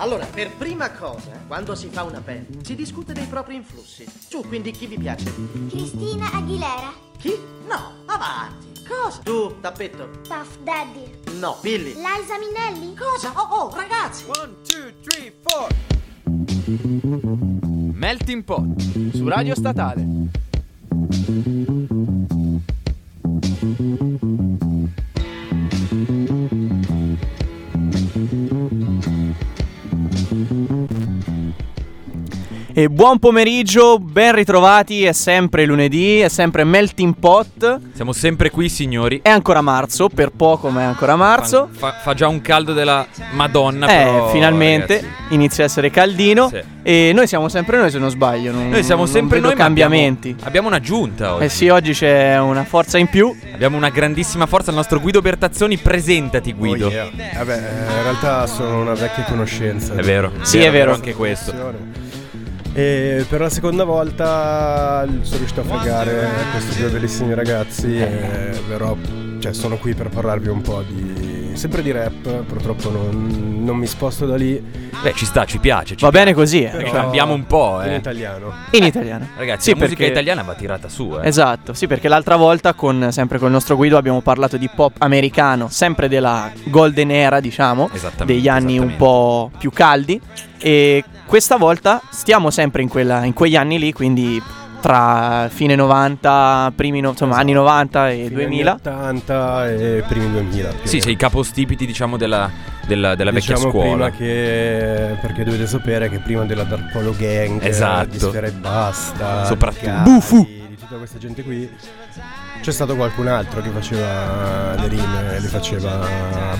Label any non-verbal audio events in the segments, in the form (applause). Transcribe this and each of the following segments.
Allora, per prima cosa, quando si fa una band, si discute dei propri influssi. Su, quindi chi vi piace? Cristina Aguilera. Chi? No, avanti. Cosa? Tu, tappetto. Puff Daddy. No, Billy. Liza Minnelli. Cosa? Oh, oh, ragazzi. One, two, three, four. Melting Pot su Radio Statale. E buon pomeriggio, ben ritrovati, è sempre lunedì, è sempre Melting Pot. Siamo sempre qui, signori. È ancora marzo, per poco ma è ancora marzo. Fa, fa già un caldo della Madonna. Eh, però, finalmente ragazzi. inizia a essere caldino. Sì. E noi siamo sempre noi, se non sbaglio. Non, Noi siamo sempre noi, cambiamenti. Abbiamo, abbiamo un'aggiunta oggi. Eh sì, oggi c'è una forza in più. Abbiamo una grandissima forza. Il nostro Guido Bertazzoni, presentati, Guido. Oh, yeah. Vabbè, eh, in realtà sono una vecchia conoscenza. È vero. Sì, è vero. Anche questo. E per la seconda volta sono riuscito a fregare questi due bellissimi ragazzi. E però cioè, sono qui per parlarvi un po' di. Sempre di rap, purtroppo non, non mi sposto da lì. Beh, ci sta, ci piace. ci Va piace. bene così. eh. però cambiamo un po', In eh. italiano. In italiano. (laughs) Ragazzi, Sì, la musica perché- italiana va tirata su, eh. Esatto, sì, perché l'altra volta, con, sempre con il nostro Guido, abbiamo parlato di pop americano, sempre della golden era, diciamo, Esattamente, degli anni un po' più caldi. E questa volta stiamo sempre in, quella- in quegli anni lì, quindi tra fine 90, primi no- insomma, anni 90 e Fine 2000. anni 80 e primi 2000. più o Sì, sei i capostipiti, diciamo, della, della- della vecchia diciamo scuola. prima che perché dovete sapere che prima della Dark Polo Gang Esatto. di Sfera e Basta Soprattutto. Bufu. di tutta questa gente qui c'è stato qualcun altro che faceva le rime e le faceva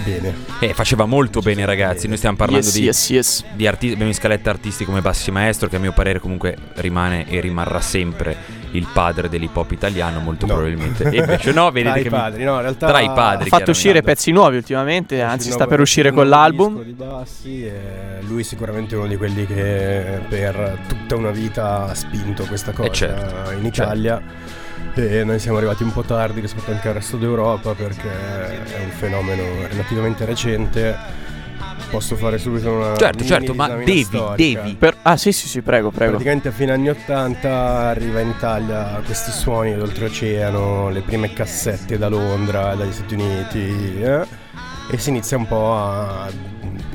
bene Eh, faceva molto bene, ragazzi. Noi stiamo parlando Yes, di, yes, yes. di artisti, abbiamo in scaletta artisti come Bassi Maestro, che a mio parere comunque rimane e rimarrà sempre il padre dell'ip hop italiano, molto No. probabilmente. E (laughs) invece no, vedete tra che i mi- padri no in realtà tra i padri. Ha fatto uscire pezzi nuovi ultimamente, anzi il sta nuovo- per uscire con l'album. di Bassi e lui sicuramente è uno di quelli che per tutta una vita ha spinto questa cosa Eh, certo. in Italia e noi siamo arrivati un po' tardi rispetto anche al resto d'Europa perché è un fenomeno relativamente recente posso fare subito una Certo, certo, ma devi, storica. devi. Per- ah sì, sì, sì, prego, prego. Praticamente a fine anni 80 arriva in Italia questi suoni d'oltreoceano, le prime cassette da Londra, dagli Stati Uniti eh, e si inizia un po' a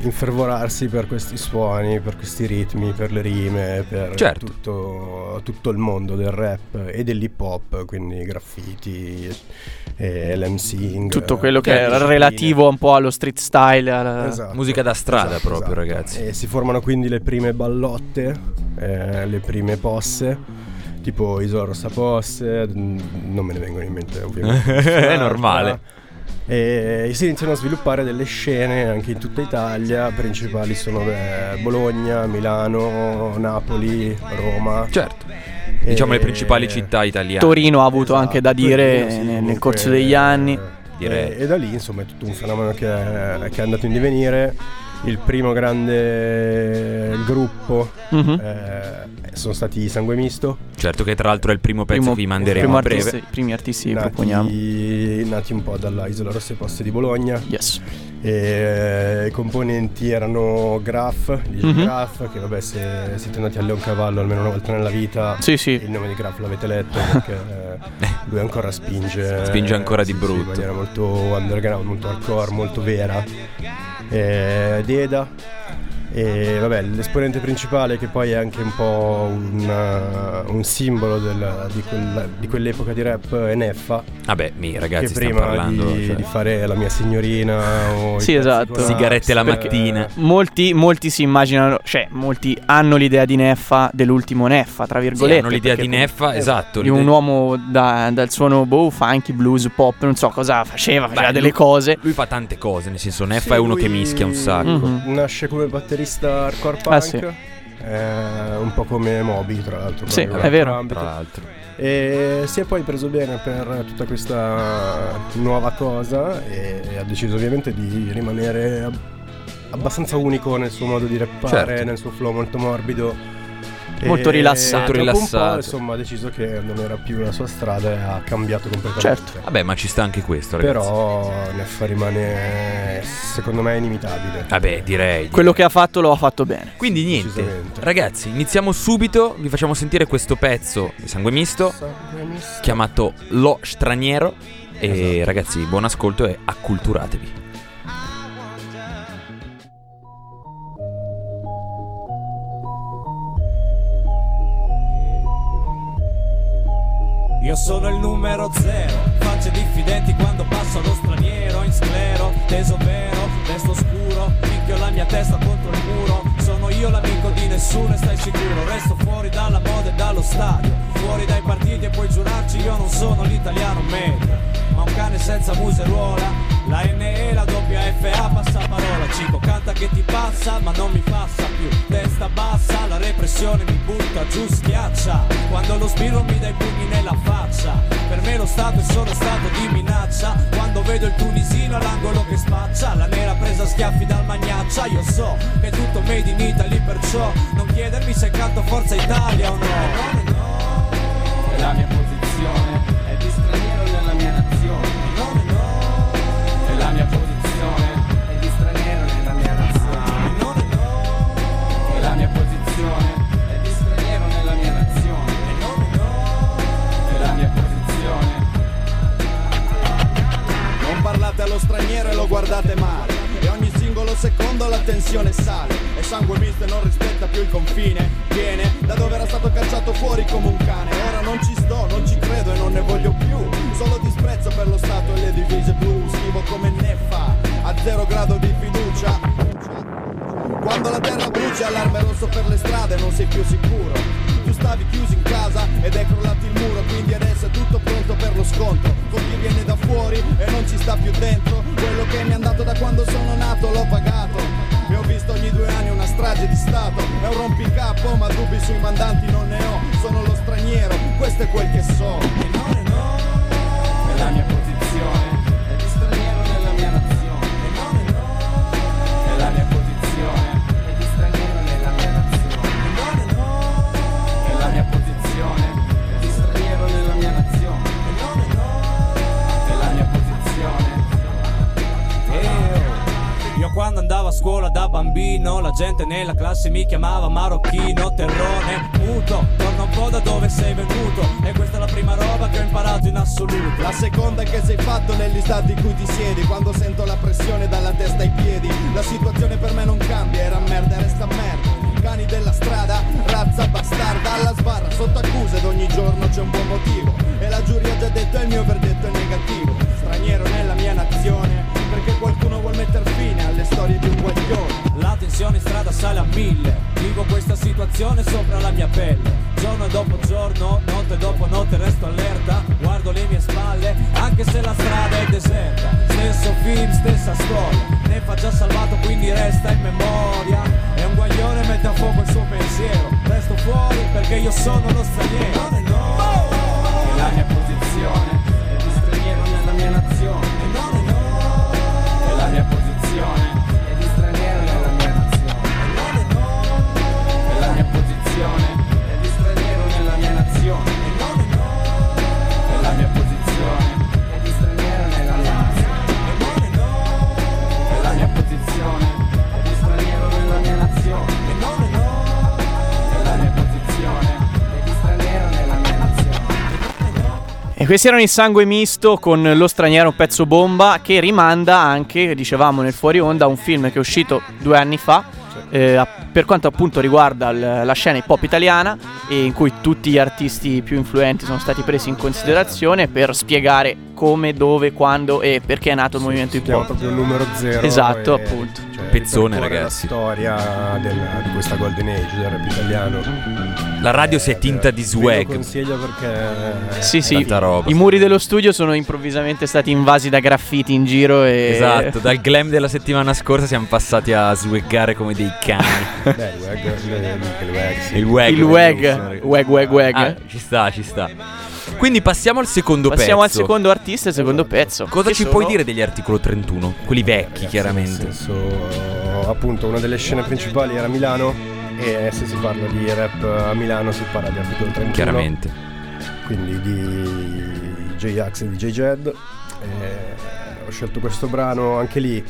infervorarsi per questi suoni, per questi ritmi, per le rime, per Certo. tutto, tutto il mondo del rap e dell'hip hop, quindi graffiti, l'MCing. Tutto quello che è relativo un po' allo street style. alla- Esatto. Musica da strada Esatto, proprio, esatto. ragazzi. E si formano quindi le prime ballotte, eh, le prime posse, tipo Isola Rossa Posse, non me ne vengono in mente ovviamente. (laughs) È normale. E si iniziano a sviluppare delle scene anche in tutta Italia, principali sono beh, Bologna, Milano, Napoli, Roma. Certo. Diciamo le E- principali città italiane. Torino ha avuto anche da Esatto, dire Torino, sì, nel, corso degli anni. eh. E, e da lì insomma è tutto un fenomeno che è, che è andato in divenire. Il primo grande gruppo Mhm. eh, sono stati Sangue Misto, Certo che tra l'altro è il primo pezzo Primo- che vi manderemo primo a breve. I primi artisti che proponiamo. nati, nati un po' dalla Isola Rosse Poste di Bologna. Yes. E I componenti erano Graf, DJ Mhm. Graf, che vabbè se siete andati a Leoncavallo almeno una volta nella vita, Sì, sì. il nome di Graf l'avete letto perché (laughs) eh, lui ancora spinge Spinge ancora di sì, sì, brutto. in maniera molto underground, molto hardcore, molto vera Eh, Deda e vabbè l'esponente principale che poi è anche un po' un, uh, un simbolo del- di, quella- di quell'epoca di rap è Neffa Vabbè, mi ragazzi, che stiamo prima parlando di, cioè, di fare la mia signorina o Sì, esatto. Sigarette la eh, mattina. Molti, molti si immaginano, cioè, molti hanno l'idea di Neffa, dell'ultimo Neffa, tra sì, virgolette. hanno l'idea di Neffa, esatto. Di un uomo da- dal suono boh, funky, blues, pop, non so cosa faceva, faceva Beh, delle lui- cose. Lui fa tante cose, nel senso Neffa Sì, è uno che mischia un sacco. Mhm. Nasce come batterista hardcore Ah, punk, sì. eh, un po' come Moby tra l'altro. Sì, è vero. ambito. Tra l'altro. E si è poi preso bene per tutta questa nuova cosa e ha deciso ovviamente di rimanere ab- abbastanza unico nel suo modo di rappare, Certo. nel suo flow molto morbido Molto rilassato. dopo rilassato. Un po', insomma, ha deciso che non era più la sua strada e ha cambiato completamente. Certo. Vabbè, ma ci sta anche questo, ragazzi. Però Neffa rimane, secondo me, inimitabile. Vabbè, direi. Quello che ha fatto lo ha fatto bene. Quindi niente, ragazzi, iniziamo subito. Vi facciamo sentire questo pezzo di Sangue Misto chiamato Lo Straniero. E Esatto. ragazzi, buon ascolto e acculturatevi. Io sono il numero zero, facce diffidenti quando passo lo straniero. In sclero, teso vero, resto scuro, picchio la mia testa contro il muro, sono io l'amico di nessuno e stai sicuro, resto fuori dalla moda e dallo stadio, fuori dai partiti e puoi giurarci io non sono l'italiano medio, ma un cane senza museruola, la NE la doppia FA passa parola, Cico canta che ti passa ma non mi passa più, testa bassa, la repressione mi butta giù, schiaccia, quando lo sbirro mi dai pugni nella faccia, per me lo Stato è solo stato di minaccia, quando vedo il tunisino all'angolo che spaccia, la nera presa a schiaffi dal magnaccia, io so che è tutto made in Italy, perciò non chiedermi se canto Forza Italia o no. No, no, straniero e lo guardate male. E ogni singolo secondo la tensione sale. E sangue misto e non rispetta più il confine. Viene da dove era stato cacciato fuori come un cane. Ora non ci sto, non ci credo e non ne voglio più. Solo disprezzo per lo Stato e le divise blu. Scrivo come neffa, a zero grado di fiducia. Quando la terra brucia, allarme rosso per le strade, non sei più sicuro. Tu stavi chiuso in casa ed è crollato il muro, quindi adesso è tutto pronto per lo scontro. Con chi viene da fuori e non ci sta più dentro. Quello che mi è andato da quando sono nato l'ho pagato. E ho visto ogni due anni una strage di Stato. È un rompicapo, ma dubbi sui mandanti non ne ho. Sono lo straniero, questo è quel che so. E no, e no, E la mia andavo a scuola da bambino La gente nella classe mi chiamava marocchino Terrone, muto. Torna un po' da dove sei venuto E questa è la prima roba che ho imparato in assoluto. La seconda è che sei fatto negli stati in cui ti siedi. Quando sento la pressione dalla testa ai piedi La situazione per me non cambia. Era merda e resta merda. Cani della strada, razza bastarda alla sbarra Sotto accusa ed ogni giorno c'è un buon motivo. E la giuria ha già detto il mio verdetto è negativo. Straniero nella mia nazione Perché qualcuno vuol mettere fine alle storie di un guaglione. La tensione in strada sale a mille. Vivo questa situazione sopra la mia pelle. Giorno dopo giorno, notte dopo notte resto allerta. Guardo le mie spalle, anche se la strada è deserta. Stesso film, stessa storia. Ne fa già salvato quindi resta in memoria. È un guaglione mette a fuoco il suo pensiero. Resto fuori perché io sono lo straniero E questi erano il sangue misto con Lo straniero un pezzo bomba che rimanda anche, dicevamo nel fuori onda, a un film che è uscito due anni fa. eh, per quanto appunto riguarda il- la scena hip hop italiana e in cui tutti gli artisti più influenti sono stati presi in considerazione per spiegare come, dove, quando e perché è nato il movimento Si hip hop. proprio il numero zero. Esatto, e- appunto. cioè, Pezzone, ragazzi. La storia del- di questa golden age del rap italiano. La radio si è tinta di Ve lo swag. consiglio perché. Sì, sì, Tanta roba. i muri dello studio sono improvvisamente stati invasi da graffiti in giro e... Esatto, dal (laughs) glam della settimana scorsa siamo passati a swaggare come dei cani. (laughs) Beh, il wag, il, wag, sì. Il wag. Il wag, wag, wag, wag. Ah, ci sta, ci sta. Quindi passiamo al secondo Passiamo al pezzo. secondo artista e al secondo pezzo. Cosa che ci sono- puoi dire degli articolo 31? Quelli vecchi, Ragazzi, chiaramente. Nel senso, appunto, una delle scene principali era Milano E se si parla di rap a Milano si parla di articolo 31. Chiaramente. Quindi di J-Ax e di J-Jed. Ho scelto questo brano anche lì.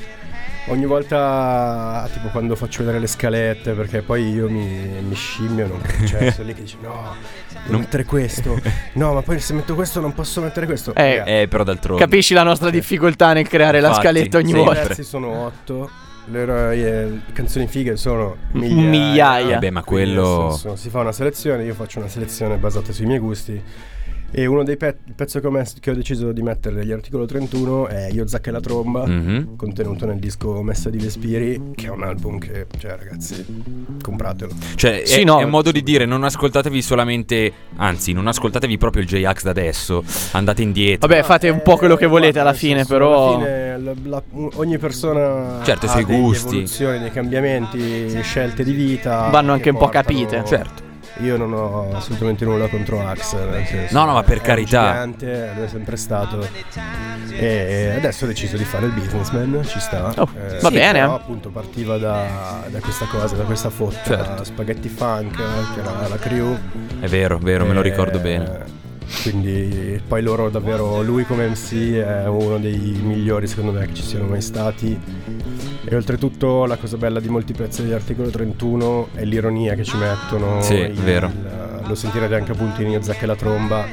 Ogni volta, tipo quando faccio vedere le scalette, perché poi io mi, mi scimmiono, (laughs) cioè sono lì che dice no, devo Non- mettere questo, (laughs) no ma poi se metto questo non posso mettere questo. Eh, Eh, però d'altronde. Capisci la nostra difficoltà nel creare la Infatti, scaletta ogni. I volta. sempre. pezzi sono otto, le, le canzoni fighe sono migliaia. Migliaia. Eh beh, ma quello. senso, si fa una selezione, io faccio una selezione basata sui miei gusti. E uno dei pe- il pezzo che ho, messo- che ho deciso di mettere negli articolo 31 è Io Zac e la tromba, Mhm. contenuto nel disco Messa di Vespiri, che è un album che, cioè ragazzi, compratelo. Cioè, è, Sì, no. è un modo di dire, non ascoltatevi solamente. Anzi, non ascoltatevi proprio il J-Ax da adesso. Andate indietro. Vabbè, fate un po' quello che Eh, volete alla fine, però. alla fine la- la- ogni persona Certo, i ha delle gusti. evoluzioni, dei cambiamenti, scelte di vita. Vanno che anche un po' capite. Certo. Io non ho assolutamente nulla contro Axe. nel senso, No, no, ma per carità. gigante, lo è sempre stato. E adesso ho deciso di fare il businessman, ci sta. Oh, va sì, bene. Però appunto partiva da, da questa cosa, da questa fotta. Certo. Spaghetti funk, che era la crew. È vero, vero, me lo E- ricordo bene. Quindi poi loro davvero, lui come MC è uno dei migliori secondo me che ci siano mai stati. E oltretutto la cosa bella di molti pezzi dell'articolo 31 è l'ironia che ci mettono. Sì, il- vero. lo sentirete anche appunto in Zac e la tromba.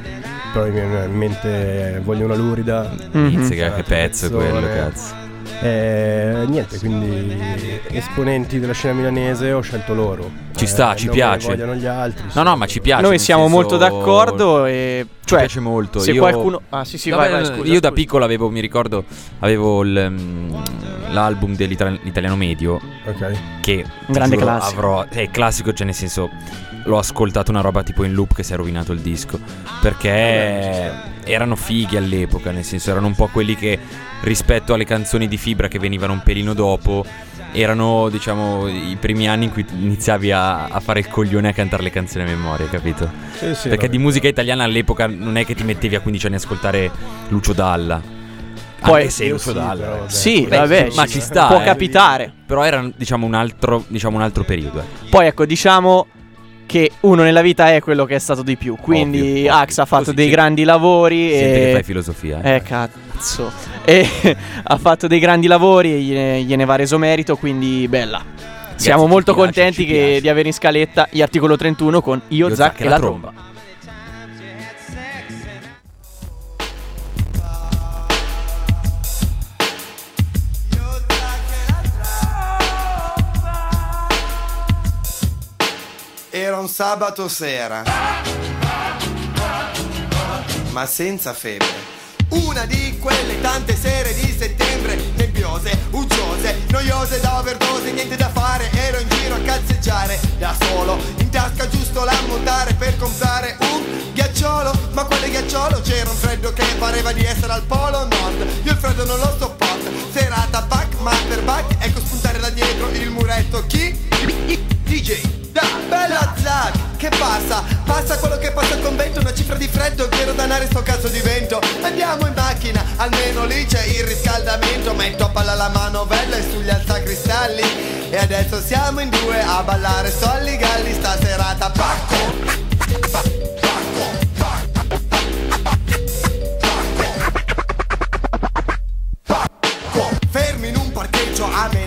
Però in mente Voglio una lurida. Mhm. Inizia, che pezzo è quello, cazzo. E niente, quindi esponenti della scena milanese ho scelto loro. Ci sta, ci non piace. Vogliano gli altri. No, no, ma ci piace. Noi siamo senso- molto d'accordo e Ci cioè piace molto. se io... qualcuno Ah, sì, sì, Vabbè, vai, vai, scusa. io da scusa. piccolo avevo, mi ricordo, avevo il, mm, l'album dell'italiano medio Ok. che Un grande giuro, classico. Avrò, è classico, cioè nel senso l'ho ascoltato una roba tipo in loop che si è rovinato il disco perché erano fighi all'epoca, nel senso erano un po' quelli che rispetto alle canzoni di Fibra che venivano un pelino dopo erano diciamo i primi anni in cui iniziavi a, a fare il coglione a cantare le canzoni a memoria, capito? Sì, sì, Perché di musica italiana all'epoca non è che ti mettevi a 15 anni a ascoltare Lucio Dalla. Poi- Anche se Io Lucio sì, Dalla. però, vabbè. Sì, Beh, vabbè, ma ci sta, Può eh. capitare. Però era diciamo un altro, diciamo, un altro periodo. eh. Poi ecco, diciamo che uno nella vita è quello che è stato di più. Quindi Ovvio, ovvio. Ax ha fatto Così dei si- grandi lavori Senti che e fai filosofia. eh. Eh cazzo. E (laughs) ha fatto dei grandi lavori e gliene, gliene va reso merito, quindi bella. Siamo molto piace, contenti che- di avere in scaletta gli articolo 31 con Io, Zac e la tromba. Era un sabato sera, ma senza febbre. Una di quelle tante sere di settembre, nebbiose, uggiose, noiose da overdose, niente da fare, ero in giro a cazzeggiare, da solo, in tasca giusto l'ammontare per comprare un ghiacciolo, ma quale ghiacciolo? C'era un freddo che pareva di essere al polo nord, io il freddo non lo sopporto, serata back, master back, ecco da dietro il muretto, chi? DJ, da, bella Zac, che passa? Passa quello che passa al convento, una cifra di freddo, quiero danare sto cazzo di vento. Andiamo in macchina, almeno lì c'è il riscaldamento, metto palla la manovella e sugli alzacristalli. E adesso siamo in due a ballare solli galli, sta serata pacco. Fermi in un parcheggio a pesa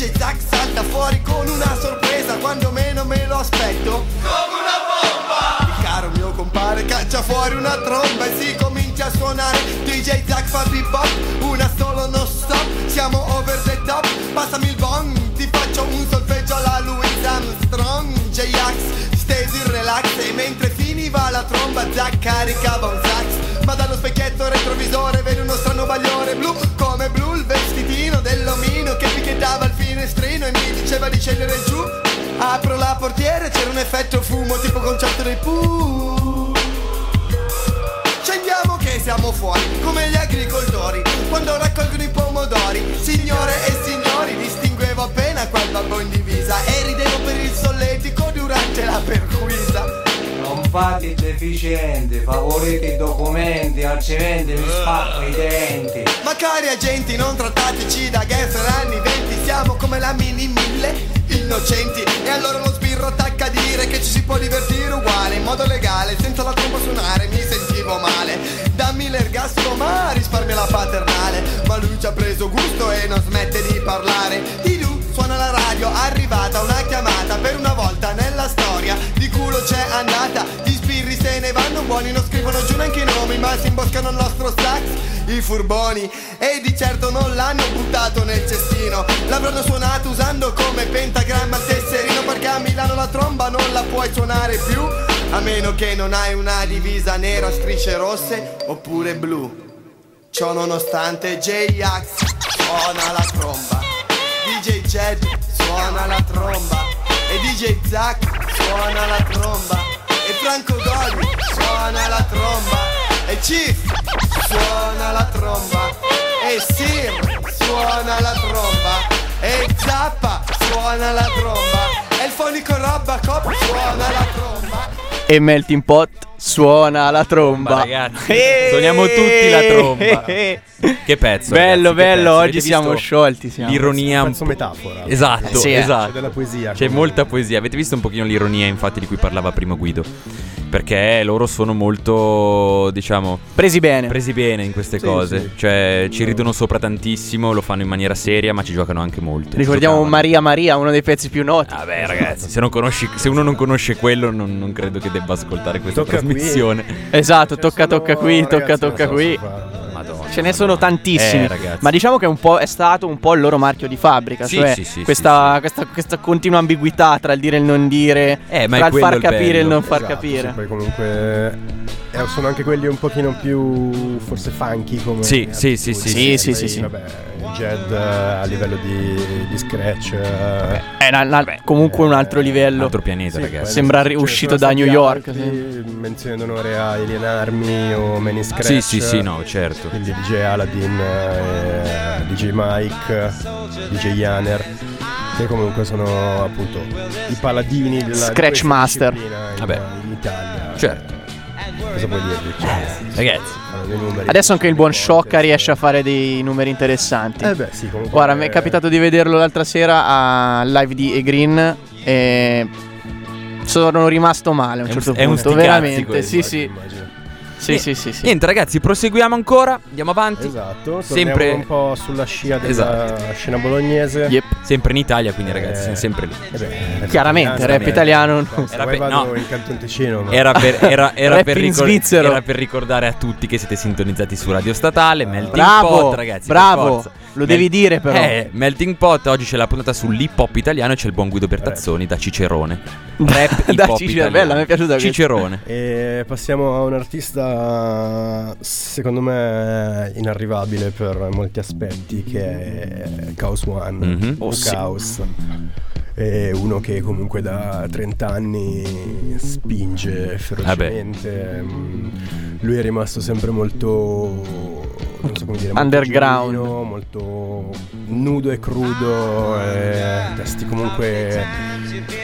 DJ Zack salta fuori con una sorpresa Quando meno me lo aspetto. Come una bomba! Il caro mio compare caccia fuori una tromba E si comincia a suonare. DJ Zack fa bebop Una solo non stop Siamo over the top Passami il bong Ti faccio un solfeggio alla Louis Armstrong. J-Ax Stesi relax E mentre finiva la tromba Zack caricava un scendere giù Apro la portiera e c'era un effetto fumo Tipo concerto dei Pooh Scendiamo che siamo fuori, come gli agricoltori, quando raccolgono i pomodori. Signore e signori, distinguevo appena quel babbo in divisa e ridevo per il solletico durante la perquisa. Non fate i deficienti, favorite i documenti, altrimenti vi spacco i denti. Ma cari agenti, non trattateci da gangster anni 20, siamo come la mini mille. Innocenti. E allora lo sbirro attacca a dire che ci si può divertire uguale In modo legale, senza la tromba suonare mi sentivo male. Dammi l'ergastolo ma risparmia la paternale. Ma lui ci ha preso gusto e non smette di parlare suona la radio, arrivata una chiamata. Per una volta nella storia di culo c'è andata. Gli sbirri se ne vanno buoni, non scrivono giù neanche i nomi Ma si imboscano il nostro sax, i furboni. E di certo non l'hanno buttato nel cestino. L'avranno suonato usando come pentagramma il tesserino. Perché a Milano la tromba non la puoi suonare più A meno che non hai una divisa nera strisce rosse oppure blu. Ciò nonostante J-Ax suona la tromba DJ Jed suona la tromba. E DJ Zack suona la tromba. E Franco Goli suona la tromba. E Chief suona la tromba. E Sir suona la tromba. E Zappa suona la tromba. E il fonico Robacop suona la tromba. E Melting Pot suona la tromba. Ma ragazzi, suoniamo tutti la tromba. (laughs) Che pezzo. Bello, ragazzi, bello, pezzo. oggi siamo sciolti. Siamo. L'ironia Un pezzo po'. metafora. Esatto, Sì, eh. esatto. C'è della poesia. C'è comunque. molta poesia. Avete visto un pochino l'ironia, infatti, di cui parlava prima Guido? Perché loro sono molto, diciamo, Presi bene. presi bene in queste Sì, cose. sì. Cioè, ci ridono sopra tantissimo, lo fanno in maniera seria, ma ci giocano anche molto. Ricordiamo Giocavano. Maria Maria, uno dei pezzi più noti. Vabbè, ragazzi, se, non conosci- se uno non conosce quello, non, non credo che debba ascoltare Tocca qui. Trasmissione. (laughs) Esatto, tocca tocca qui, tocca tocca qui. Madonna. Ce ne sono tantissimi. Eh, ragazzi. ma diciamo che è, un po', è stato un po' il loro marchio di fabbrica. Sì, cioè sì, sì, questa, sì, sì. Questa, questa continua ambiguità tra il dire e il non dire, Eh, tra il far il capire e il non far Esatto, capire. sì, poi comunque eh, sono anche quelli un pochino più forse funky come Sì, sì, sì, sì, sì, sì, sì, sì. Vabbè, Jed eh, a livello di, di scratch eh, È una- una- comunque un altro Un livello. altro pianeta, sì, ragazzi. poi Sembra ne uscito da New York, altri, Menzione d'onore a Alien Army o Many Scratch. Sì, sì, sì, no, certo. Quindi DJ Aladdin, eh, DJ Mike, DJ Yaner. Che comunque sono appunto i paladini della di Scratch questa Master. disciplina In, Vabbè. in Italia. Certo. Cosa vuoi dirvi? Cioè, Ragazzi, Adesso anche il buon Sciocca riesce a fare dei numeri interessanti. Eh beh, sì, comunque. Guarda, mi è capitato di vederlo l'altra sera a live di E Green e sono rimasto male a un È un- certo è un punto, veramente. questo, Sì, sì. Immagino. Sì, sì, sì, sì. niente, ragazzi, proseguiamo ancora. Andiamo avanti. Esatto, Sempre- sempre un po' sulla scia della Esatto. scena bolognese. Yep. Sempre in Italia, quindi, ragazzi, Eh, siamo sempre lì. Eh beh, Chiaramente, rap italiano. Se Era per- no. in Canton Ticino, ma Era per, era- era Rap per in ricor- svizzero. era per ricordare a tutti che siete sintonizzati su Radio Statale. Melting Bravo, Pot, ragazzi. bravo. Lo devi dire, però. Eh, Melting Pot. Oggi c'è la puntata sull'hip hop italiano e c'è il buon Guido Bertazzoni da Cicerone. Rap (laughs) hip Da hop Cicerone, bella, mi è piaciuta. Cicerone. E passiamo a un artista secondo me inarrivabile per molti aspetti che è Chaos One Mhm. o Oh, sì. Chaos. È uno che comunque da 30 anni spinge ferocemente. Mm, Lui è rimasto sempre molto so come dire, Underground. genuino, molto nudo e crudo, e testi comunque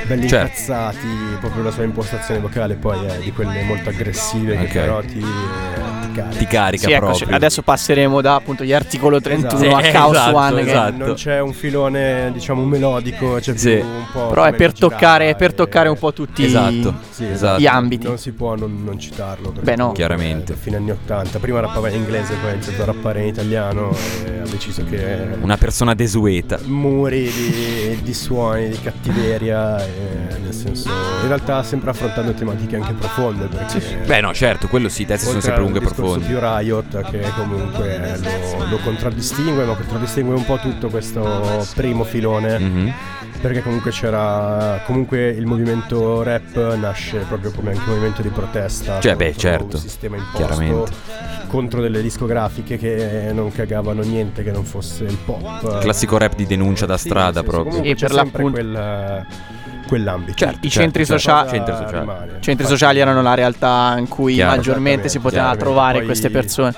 belli Certo. incazzati, proprio la sua impostazione vocale poi è di quelle molto aggressive Ok. che però ti, ti carica. Ti carica Sì, ecco, proprio. adesso passeremo da appunto gli articolo 31 Esatto. a (laughs) Chaos esatto, One. esatto. Non c'è un filone, diciamo, melodico, c'è Sì. più un po'. Però è per toccare, per e- toccare un po' tutti Esatto. Sì, Esatto. esatto. gli ambiti. Non si può non, non citarlo. perché Beh, no. Chiaramente. è Fine anni 80. Prima rappava in inglese, poi ha iniziato a rappare in italiano e ha deciso che. Una persona desueta. muri di, di suoni, di cattiveria, nel senso, in realtà sempre affrontando tematiche anche profonde perché Beh, no, certo, quello sì, i testi sono sempre lunghi e profondi. più Riot che comunque lo, lo contraddistingue, ma contraddistingue un po' tutto questo primo filone Mhm. Perché comunque c'era comunque il movimento rap nasce proprio come anche un movimento di protesta Cioè, beh, contro certo, un sistema imposto chiaramente. contro delle discografiche che non cagavano niente che non fosse il pop Classico rap di denuncia da Sì, strada sì, sì, proprio. E per sempre l'appunto- quel, quell'ambito Certo, I certo, centri certo. sociali- Centri sociali. rimane. centri Infatti, sociali erano la realtà in cui Chiaro. maggiormente si potevano Esattamente, trovare poi- queste persone.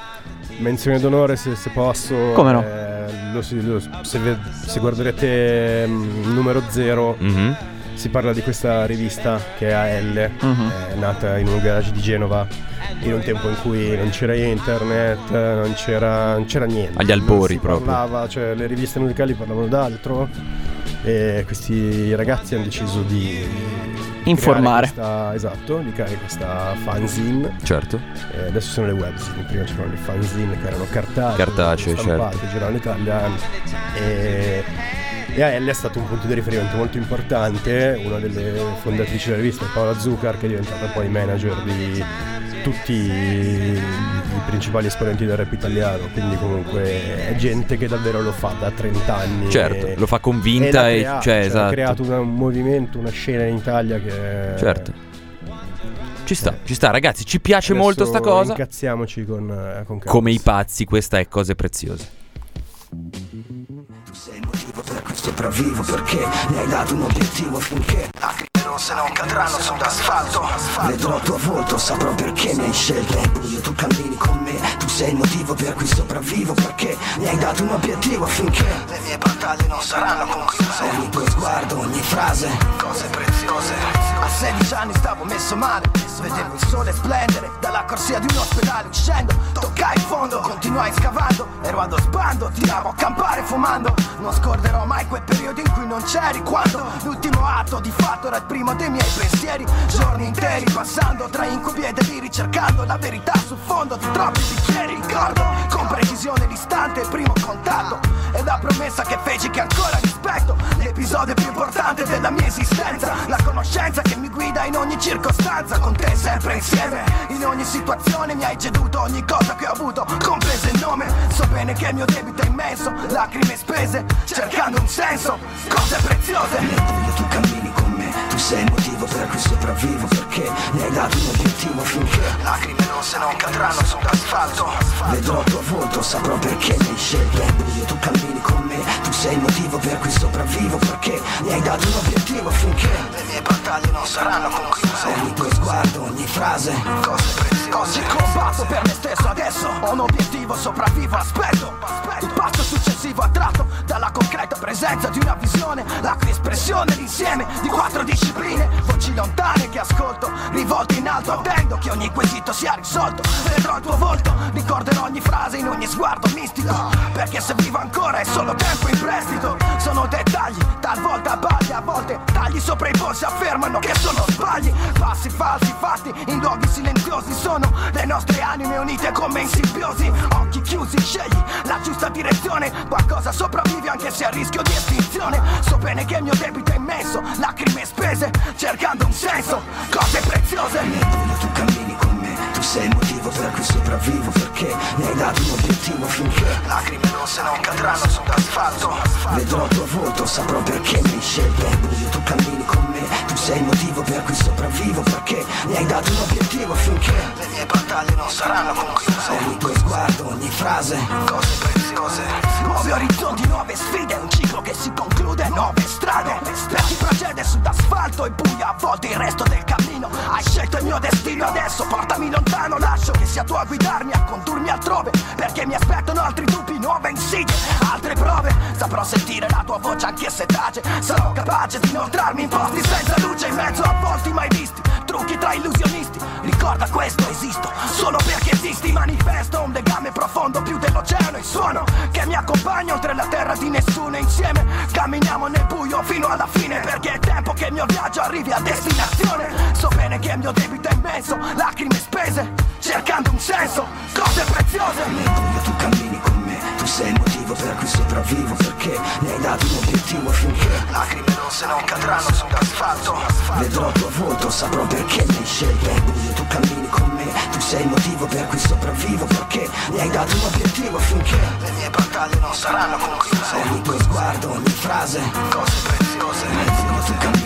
Menzione d'onore se, se posso. Come no? eh, lo lo- se, ve- se guarderete mm, numero 0 Mhm. si parla di questa rivista che è AL, Mhm. è nata in un garage di Genova in un tempo in cui non c'era internet, non c'era, non c'era niente. Agli albori Non si proprio. Parlava, cioè le riviste musicali parlavano d'altro E questi ragazzi hanno deciso di Informare. Questa, esatto, di creare questa fanzine. Certo. E adesso sono le webzine, prima c'erano le fanzine che erano cartacee, Cartacee, stampate, certo. giravano in Italia. E, e a Elle è stato un punto di riferimento molto importante, una delle fondatrici della rivista, Paola Zucker, che è diventata poi manager di tutti i, principali esponenti del rap italiano, quindi comunque è gente che davvero lo fa da 30 anni. Certo, e- lo fa e convinta l'ha e, creato, cioè, cioè, esatto. ha creato una- un movimento, una scena in Italia che... Certo. Ci sta, ci sta, ragazzi, ci piace Adesso molto sta cosa. Incazziamoci con, eh, con. Come i pazzi, questa è cose preziose. Sopravvivo perché mi hai dato un obiettivo finché lacrime rosse non cadranno sull'asfalto Vedrò il tuo volto, saprò perché mi hai scelto. Buio tu cammini con me, tu sei il motivo per cui sopravvivo perché mi hai dato un obiettivo finché le mie battaglie non saranno concluse. Ogni tuo sguardo, ogni frase, cose preziose a 16 anni stavo messo male Vedevo il sole splendere dalla corsia di un ospedale Uscendo, toccai il fondo, continuai scavando Ero allo sbando, tiravo a campare fumando. Non scorderò mai quei periodi in cui non c'eri Quando l'ultimo atto di fatto era il primo dei miei pensieri. Giorni interi passando tra incubi e deliri Cercando la verità sul fondo di troppi bicchieri. Ricordo con precisione l'istante, il primo contatto E la promessa che feci che ancora rispetto L'episodio più importante della mia esistenza. La conoscenza che mi guida in ogni circostanza Con te sempre insieme. In ogni situazione mi hai ceduto ogni cosa che ho avuto Compreso il nome. So bene che il mio debito è immenso Lacrime spese Cercando un senso Cose preziose. Nel buio tu cammini Tu sei il motivo per cui sopravvivo Perché mi hai dato un obiettivo finché Lacrime rosse non cadranno sull'asfalto Vedrò il tuo volto Saprò perché mi hai scelto. Nel buio tu cammini con me Tu sei il motivo per cui sopravvivo Perché mi hai dato un obiettivo finché Le mie battaglie non saranno concluse. Ogni tuo sguardo, ogni frase Cose preziose Così combatto per me stesso. Adesso Ho un obiettivo, sopravvivo, aspetto. Il passo successivo attratto Dalla concreta presenza di una visione La cui espressione l'insieme di quattro discipline. Voci lontane che ascolto Rivolte in alto attendo che ogni quesito sia risolto. Vedrò il tuo volto Ricorderò ogni frase in ogni sguardo mistico. Perché se vivo ancora è solo tempo in prestito. Sono dettagli, talvolta bagli A volte tagli sopra i polsi affermano che sono sbagli. Passi falsi fatti in luoghi silenziosi Sono le nostre anime unite come in simbiosi. Occhi chiusi, scegli la giusta direzione. Qualcosa sopravvive anche se a rischio di estinzione. So bene che il mio debito è immenso Lacrime spese, cercando un senso Cose preziose. Me Tu sei il motivo per cui sopravvivo Perché mi hai dato un obiettivo finché Lacrime rosse non cadranno sull'asfalto. Vedrò il tuo volto, saprò perché mi scelto. Buio tu cammini con me Tu sei il motivo per cui sopravvivo Perché mi hai dato un obiettivo finché Le mie battaglie non saranno concluse. Ogni tuo sguardo, ogni frase Cose preziose Nuovi orizzonti, nuove sfide Un ciclo che si conclude, nuove strade. Per chi procede sull'asfalto e buia A volte il resto del cammino. Hai scelto il mio destino Adesso portami lontano. Lascio che sia tu a guidarmi A condurmi altrove Perché mi aspettano altri dubbi, nuove insidie Altre prove. Saprò sentire la tua voce anche se tace. Sarò capace di inoltrarmi in posti senza luce In mezzo a volti mai visti. Trucchi tra illusionisti Ricorda questo, esisto. Solo perché esisti Manifesto un legame profondo Più dell'oceano il suono Che mi accompagna oltre la terra di nessuno. Insieme camminiamo nel buio fino alla fine Perché è tempo che il mio viaggio arrivi a destinazione. So bene che il mio debito è immenso Lacrime spese Cercando un senso Cose preziose. Nel tu cammini con sei il motivo per cui sopravvivo Perché mi hai dato un obiettivo finché Lacrime rosse non cadranno sull'asfalto Vedrò il tuo volto, saprò perché mi hai scelto. Buio tu cammini con me Tu sei il motivo per cui sopravvivo Perché mi hai dato un obiettivo finché Le mie battaglie non saranno concluse Ogni tuo sguardo, ogni frase Cose preziose buio tu cammini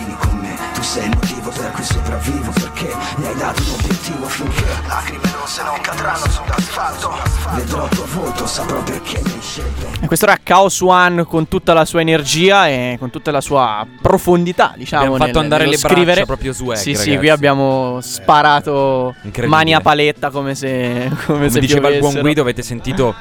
Tu sei il motivo per cui sopravvivo Perché mi hai dato un obiettivo finché Lacrime rosse non cadranno sull'asfalto Vedrò il tuo volto, saprò perché mi hai scelto E questo era Chaos One con tutta la sua energia e con tutta la sua profondità, diciamo. Abbiamo fatto nel- andare nello le braccia scrivere. proprio swag, Sì, sì, ragazzi. qui abbiamo sparato mani a paletta come se (laughs) come, Come se diceva il buon piovessero. Guido, avete sentito,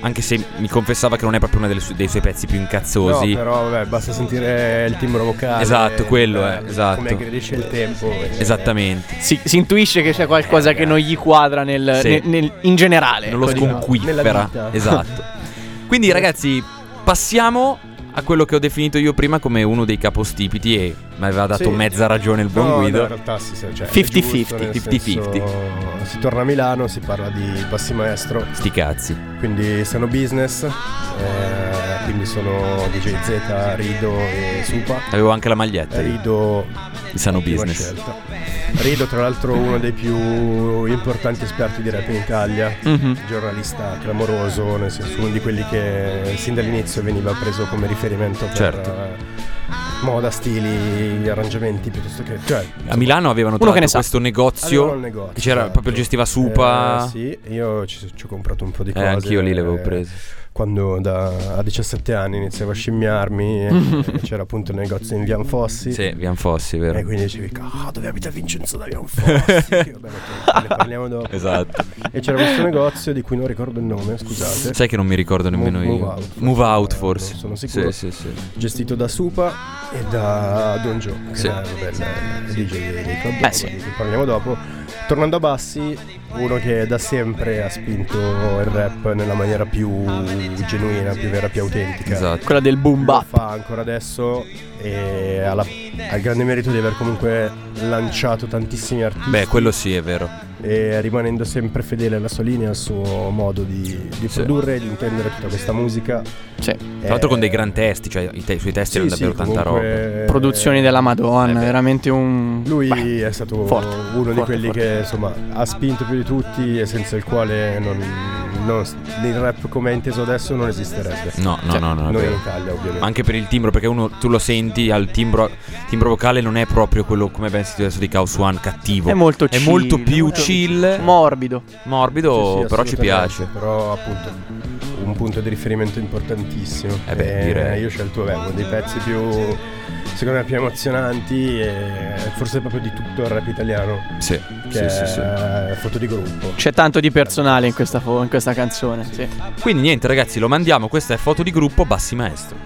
anche se mi confessava che non è proprio uno delle su- dei suoi pezzi più incazzosi. No, però vabbè, basta sentire il timbro vocale. Esatto, quello eh, è, esatto. Come aggredisce il tempo. eh. Esattamente. Si, si intuisce che c'è qualcosa che non gli quadra nel, Sì. nel- nel- in generale. Non lo ecco, diciamo. sconquiffera. Nella vita. Esatto. (laughs) Quindi ragazzi, passiamo a quello che ho definito io prima come uno dei capostipiti e mi aveva dato Sì. mezza ragione il buon No, no, Guido. in realtà sì, cioè, è 50-50. giusto, nel 50-50. senso, Si torna a Milano, si parla di bassi maestro, Sti cazzi. quindi sono business, eh, quindi sono DJ Z, Rido e Supa. Avevo anche la maglietta. Rido Di Sano Business. scelta. Rido tra l'altro uno dei più importanti esperti di rap in Italia, Mhm. giornalista clamoroso, nel senso uno di quelli che sin dall'inizio veniva preso come riferimento per Certo. Eh, moda, stili, arrangiamenti piuttosto che... Cioè, A Milano avevano Uno che trovato ne sa. questo negozio, negozio, che c'era esatto. proprio gestiva Supa. Eh, sì, io ci, ci ho comprato un po' di Eh, cose. anch'io lì le avevo eh, prese. Quando da, a 17 anni iniziavo a scimmiarmi, e (laughs) c'era appunto il negozio in Vian Fossi. Sì, Vian Fossi, vero? E quindi dicevi, ah, dove abita Vincenzo da Vian Fossi? (laughs) Vabbè, ne parliamo dopo. Esatto. E c'era questo negozio di cui non ricordo il nome, scusate. Sai che non mi ricordo nemmeno Move io. Out. Move Out, Eh, forse. non sono sicuro. Sì, sì, sì. Gestito da Supa e da Don Joe, che Sì. è vabbè, il DJ dei, dei club, Beh, sì. parliamo dopo. Tornando a Bassi, uno che da sempre ha spinto il rap nella maniera più genuina, più vera, più autentica. Esatto. Quella del boom Lo bap. fa ancora adesso e ha, la- ha il grande merito di aver comunque lanciato tantissimi artisti Beh, quello sì, è vero. E rimanendo sempre fedele alla sua linea, al suo modo di, di Sì. produrre e di intendere tutta questa musica. Sì. Tra l'altro con dei gran testi, cioè i, te- i suoi testi erano davvero tanta roba. Produzioni della Madonna, Eh veramente un. Lui Beh, è stato forte, uno di forte, quelli forte. che insomma ha spinto più di tutti e senza il quale non, non- il rap come è inteso adesso non esisterebbe. No, no, Cioè, no, no, è Noi in. Italia ovviamente. Anche per il timbro, perché uno tu lo senti al timbro, timbro vocale non è proprio quello come ben sentito adesso di Chaos One cattivo. È molto È chill, molto più molto chill, Morbido. morbido, Sì, sì, però ci piace. Però appunto un punto di riferimento importantissimo. Eh beh, direi. Io ho scelto beh, uno dei pezzi più secondo me più emozionanti e forse proprio di tutto il rap italiano. Sì, Che sì, sì, sì. foto di gruppo. C'è tanto di personale in questa, fo- in questa canzone. Sì. Quindi niente ragazzi, lo mandiamo, questa è foto di gruppo Bassi Maestro.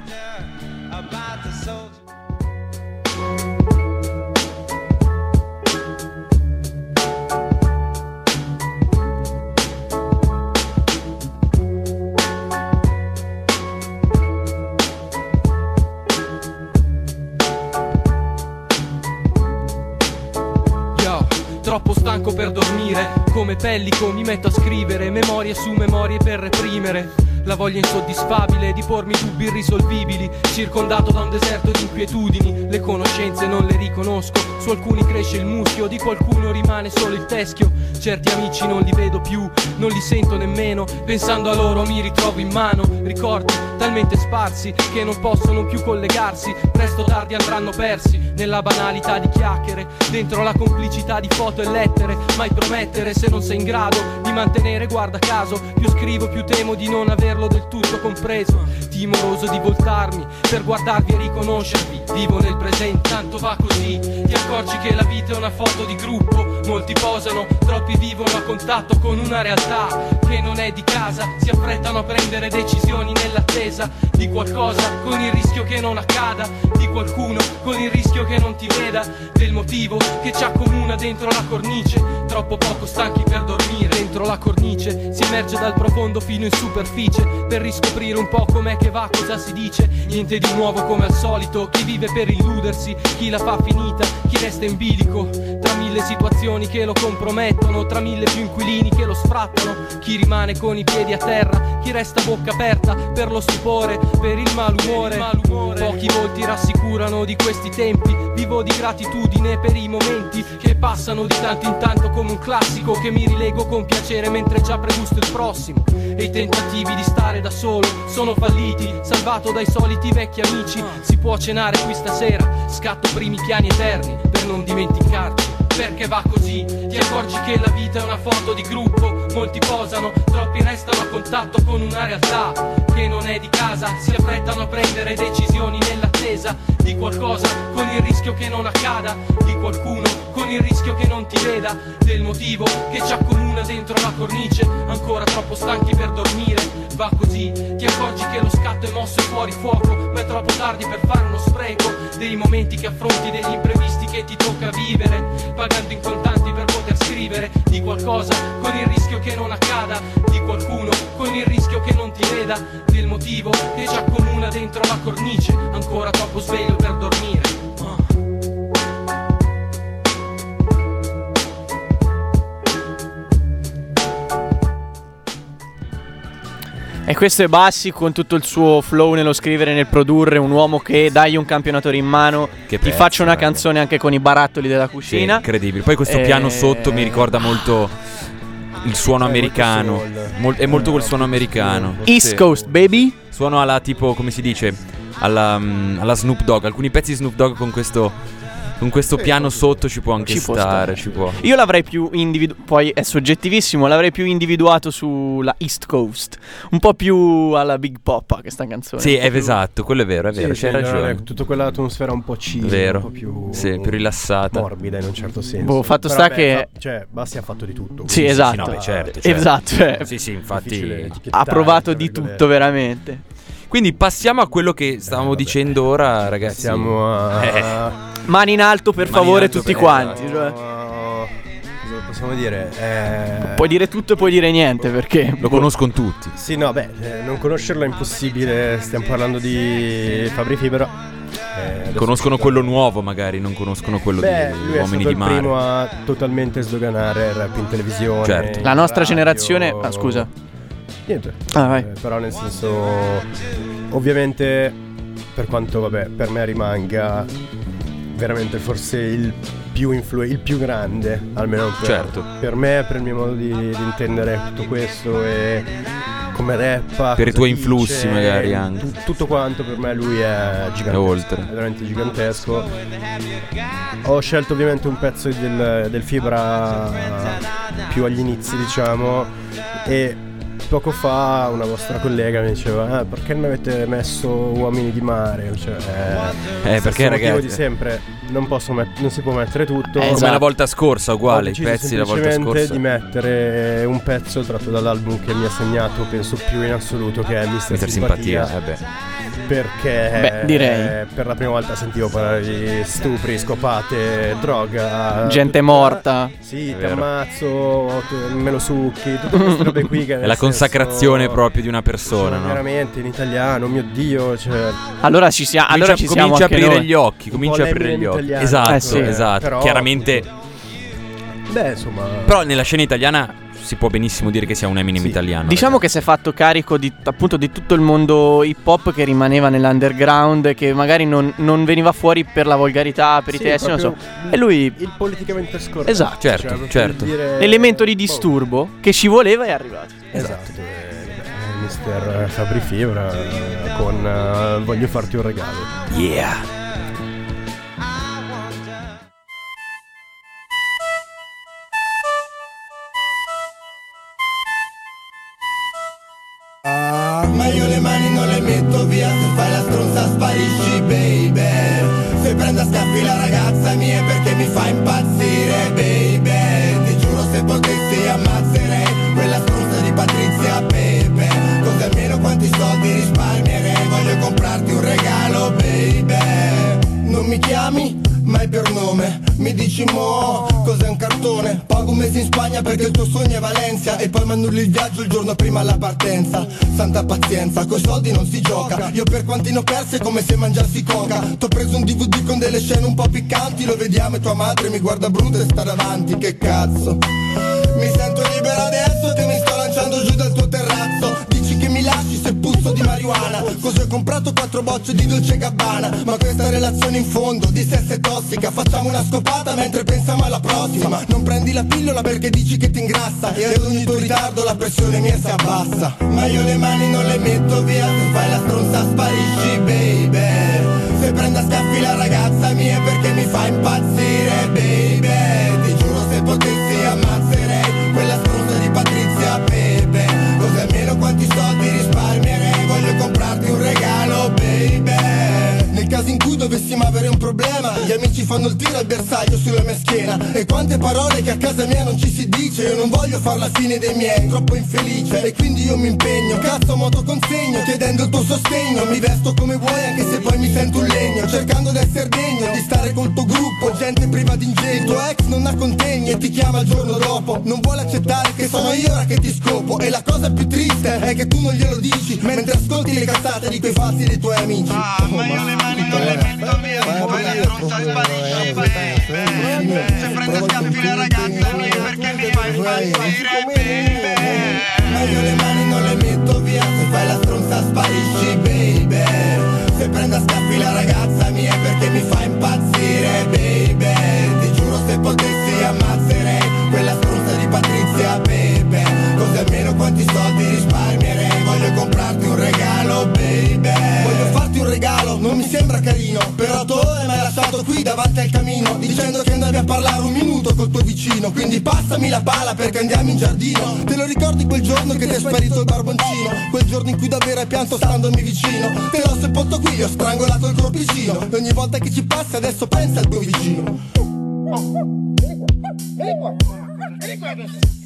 Come pellico mi metto a scrivere memorie su memorie per reprimere. La voglia insoddisfabile di pormi dubbi irrisolvibili. Circondato da un deserto di inquietudini. Le conoscenze non le riconosco. Su alcuni cresce il muschio, di qualcuno rimane solo il teschio. Certi amici non li vedo più, non li sento nemmeno. Pensando a loro mi ritrovo in mano. Ricordi talmente sparsi che non possono più collegarsi. Presto o tardi andranno persi nella banalità di chiacchiere. Dentro la complicità di foto e lettere. Mai promettere se non sei in grado di mantenere, guarda caso. Più scrivo, più temo di non averlo del tutto compreso. Timoroso di voltarmi per guardarvi e riconoscervi. Vivo nel presente, tanto va così. Ti accorgi che la vita è una foto di gruppo. Molti posano, troppi vivono a contatto con una realtà che non è di casa. Si affrettano a prendere decisioni nell'attesa di qualcosa con il rischio che non accada. Di qualcuno con il rischio che non ti veda. Del motivo che ci accomuna dentro la cornice. Troppo poco stanchi per dormire. Dentro la cornice si emerge dal profondo fino in superficie. Per riscoprire un po' com'è che va, cosa si dice. Niente di nuovo come al solito. Chi vive per illudersi, chi la fa finita, chi resta in bilico. Tra mille situazioni che lo compromettono, tra mille più inquilini che lo sfrattano. Chi rimane con i piedi a terra, chi resta bocca aperta per lo stupore, per il malumore. Pochi volti rassicurano di questi tempi. Vivo di gratitudine per i momenti che passano di tanto in tanto come un classico che mi rilego con piacere mentre già pregusto il prossimo. E i tentativi di stare da solo sono falliti, salvato dai soliti vecchi amici. Si può cenare qui stasera, scatto primi piani eterni per non dimenticarci. Perché va così, ti accorgi che la vita è una foto di gruppo, molti posano, troppi restano a contatto con una realtà che non è di casa, si affrettano a prendere decisioni nell'attesa di qualcosa con il rischio che non accada, di qualcuno con il rischio che non ti veda, del motivo che ci accomuna dentro la cornice, ancora troppo stanchi per dormire, Va così, ti accorgi che lo scatto è mosso fuori fuoco, ma è troppo tardi per fare uno spreco. Dei momenti che affronti, degli imprevisti che ti tocca vivere, pagando in contanti per poter scrivere di qualcosa con il rischio che non accada, di qualcuno con il rischio che non ti veda, del motivo che ci accomuna dentro la cornice, ancora troppo sveglio per dormire. E questo è Bassi con tutto il suo flow nello scrivere e nel produrre, un uomo che dai un campionatore in mano, Che ti pezzo, faccia una raga. canzone anche con i barattoli della Sì, cucina. incredibile. Poi questo Eh, piano sotto mi ricorda molto il suono Eh, molto americano. soul. Mol- è molto quel suono americano. East Sì. Coast, baby. Suono alla tipo, come si dice? Alla, mm, alla Snoop Dogg. Alcuni pezzi di Snoop Dogg con questo. Con questo piano sotto ci può anche Ci può stare, stare. ci può. Io l'avrei più individuato, poi è soggettivissimo, l'avrei più individuato sulla East Coast, un po' più alla Big Poppa questa canzone. Sì, è più- esatto, quello è vero, è vero, Sì, c'hai sì, ragione. no, tutta quell'atmosfera un po' chill, Vero. un po' più, Sì, più rilassata. morbida in un certo senso. Boh, fatto Però sta beh, che- fa- cioè, Bassi ha fatto di tutto. Sì, esatto. no, beh, certo, certo. Esatto, cioè, Sì, sì, infatti. ha provato di tutto veramente. Quindi passiamo a quello che stavamo vabbè. dicendo ora, ragazzi. Siamo a... Eh, Mani in alto per Mani favore alto tutti per- quanti. Siamo cioè. Cosa possiamo dire? Eh, Puoi dire tutto e puoi dire niente perché lo conoscono tutti. Sì, no, beh, eh, non conoscerlo è impossibile. Stiamo parlando di Fabri Fibra. Eh, Conoscono quello nuovo, magari, non conoscono quello Beh, di lui è Uomini il Mare. primo a totalmente sdoganare il rap in televisione. Certo. in La nostra radio. generazione- ah, scusa. Niente. Ah, vai. Eh, però nel senso ovviamente per quanto vabbè, per me rimanga veramente forse il più influ- il più grande, almeno per, Certo. per me, per il mio modo di, di intendere tutto questo e come rappa, Per i tuoi dice, influssi magari anche. tu- tutto quanto per me lui è gigantesco. È oltre. È veramente gigantesco. Ho scelto ovviamente un pezzo del, del Fibra più agli inizi, diciamo, e poco fa una vostra collega mi diceva "Ah, perché non avete messo Uomini di Mare? Cioè, Eh, stesso perché, ragazzi- di sempre, non, posso met- non si può mettere tutto. Eh, Come esatto. la volta scorsa, uguale, i pezzi della volta scorsa. di mettere un pezzo tratto dall'album che mi ha segnato, penso più in assoluto, che è Mister, Mister Simpatia. Simpatia, eh. Perché Beh, direi. eh, per la prima volta sentivo parlare di stupri, scopate, droga. Gente tutta- morta. Sì, ti ammazzo, me lo succhi, tutte queste robe qui che (laughs) È la consacrazione senso- proprio di una persona, no? Veramente in italiano, mio dio, cioè Allora ci, sia- allora Comincia, ci siamo comincia a aprire noi. gli occhi, comincia a aprire gli occhi. italiano, Esatto, Eh sì. esatto. Però, Chiaramente, beh, insomma, però nella scena italiana si può benissimo dire che sia un Eminem Sì. italiano. Diciamo ragazzi. che si è fatto carico di, appunto di tutto il mondo hip hop che rimaneva nell'underground che magari non, non veniva fuori per la volgarità, per i sì, testi, non so. E lui, il politicamente scorretto. Esatto. Certo, proprio certo. dire- l'elemento di boh, disturbo che ci voleva è arrivato. Esatto, eh, Mister Fabri Fibra eh, con eh, Voglio farti un regalo. Yeah. Ragazza mia perché mi fa impazzire baby. Ti giuro se potessi ammazzerei Quella stronza di Patrizia Pepe Così almeno quanti soldi risparmierei. Voglio comprarti un regalo baby. Non mi chiami? mai per nome. Mi dici mo, cartone? Pago un mese in Spagna perché il tuo sogno è Valencia. E poi m'annulli il viaggio il giorno prima alla partenza. Santa pazienza, coi soldi non si gioca. Io per quanti ne ho persi è come se mangiassi coca. T'ho preso un DVD con delle scene un po' piccanti. Lo vediamo e tua madre mi guarda brutta e sta davanti. Che cazzo Mi sento libero adesso che mi sto lanciando giù dal tuo terrazzo. Dici che mi lasci se puzzo di marijuana. Così ho comprato quattro bocce di Dolce Gabbana. Ma questa relazione in fondo di sesso è tossica. Facciamo una scopata mentre pensiamo alla prossima. Non prendi la pillola perché dici che ti ingrassa. E ad ogni tuo ritardo la pressione mia si abbassa. Ma io le mani non le metto via. Se fai la stronza sparisci baby. Se prendo a scaffi la ragazza mia perché mi fa impazzire baby. Ti giuro se potessi ammazzerei quanti soldi risparmierei. Voglio comprarti un regalo baby Nel caso in cui dovessimo avere un problema. Gli amici fanno il tiro al bersaglio sulla mia schiena. E quante parole che a casa mia non ci si dice. Io non voglio far la fine dei miei, troppo infelice. E quindi io mi impegno, cazzo moto consegno Chiedendo il tuo sostegno. Mi vesto come vuoi anche se poi mi sento un legno. Cercando di essere degno, di stare col tuo gruppo. Gente priva di ingegno tuo ex non ha contegni e ti chiama il giorno dopo. Non vuole accettare che sono io ora che ti scopo. E la cosa più triste è che tu non glielo dici Mentre ascolti le cazzate di quei falsi dei tuoi amici. Ah, ma io le mani non le metto via. Poi la stronza sparisce, baby Se prende a scaffi le ragazze mie perché mi fai impazzire, baby Ma io le mani non le metto via. Se fai la stronza sparisci, baby. Se prende a scaffi la ragazza mia perché mi fai impazzire, baby. Ti giuro se potessi ammazzerei Quella stronza di Patrizia, baby Così almeno quanti soldi risparmierei. Voglio comprarti un regalo, baby. Voglio farti un regalo, non mi sembra carino. Però tu ore mi hai lasciato qui davanti al camino Dicendo che andavi a parlare un minuto col tuo vicino. Quindi passami la pala perché andiamo in giardino. Te lo ricordi quel giorno che ti è sparito il barboncino? Quel giorno in cui davvero hai pianto standomi vicino. Te l'ho sepolto qui, ho strangolato il corpicino E ogni volta che ci passi adesso pensa al tuo vicino. Vieni qua. Vieni qua adesso.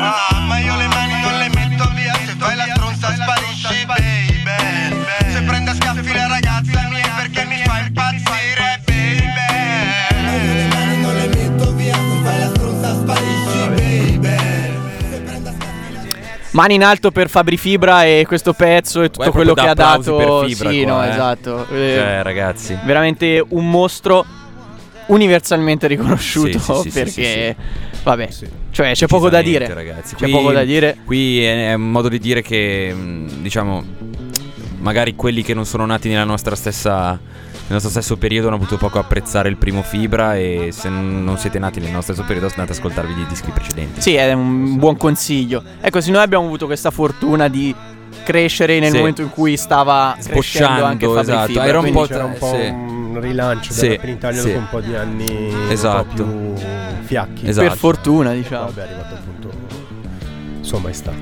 Ah, ma io le mani non le metto via Se fai la stronza sparisci, baby Se prende a scaffi le ragazze mie perché mi fai impazzire, baby Ma io le mani non le metto via Se fai la stronza sparisci, baby Mani in alto per Fabri Fibra e questo pezzo e tutto Guarda, quello che ha dato. per Fibra sì, qua, no, eh. esatto. Cioè, ragazzi. Veramente un mostro universalmente riconosciuto Sì, sì, perché vabbè, cioè c'è poco da dire. Ragazzi. C'è Qui- poco da dire. Qui è un modo di dire che, mh, diciamo, magari quelli che non sono nati nella nostra stessa. Nel nostro stesso periodo hanno potuto poco apprezzare il primo Fibra e se non siete nati nel nostro stesso periodo andate ad ascoltarvi i dischi precedenti. Sì, è un buon consiglio. Ecco, se noi abbiamo avuto questa fortuna di crescere nel Sì. momento in cui stava crescendo anche Sbocciando, Fabri esatto. Fibra, Era un po', C'era un po' sì. un rilancio Sì, della rap in Italia sì. dopo un po' di anni Esatto. un po' più fiacchi. Esatto. per fortuna, diciamo. Vabbè, è arrivato appunto sua maestà.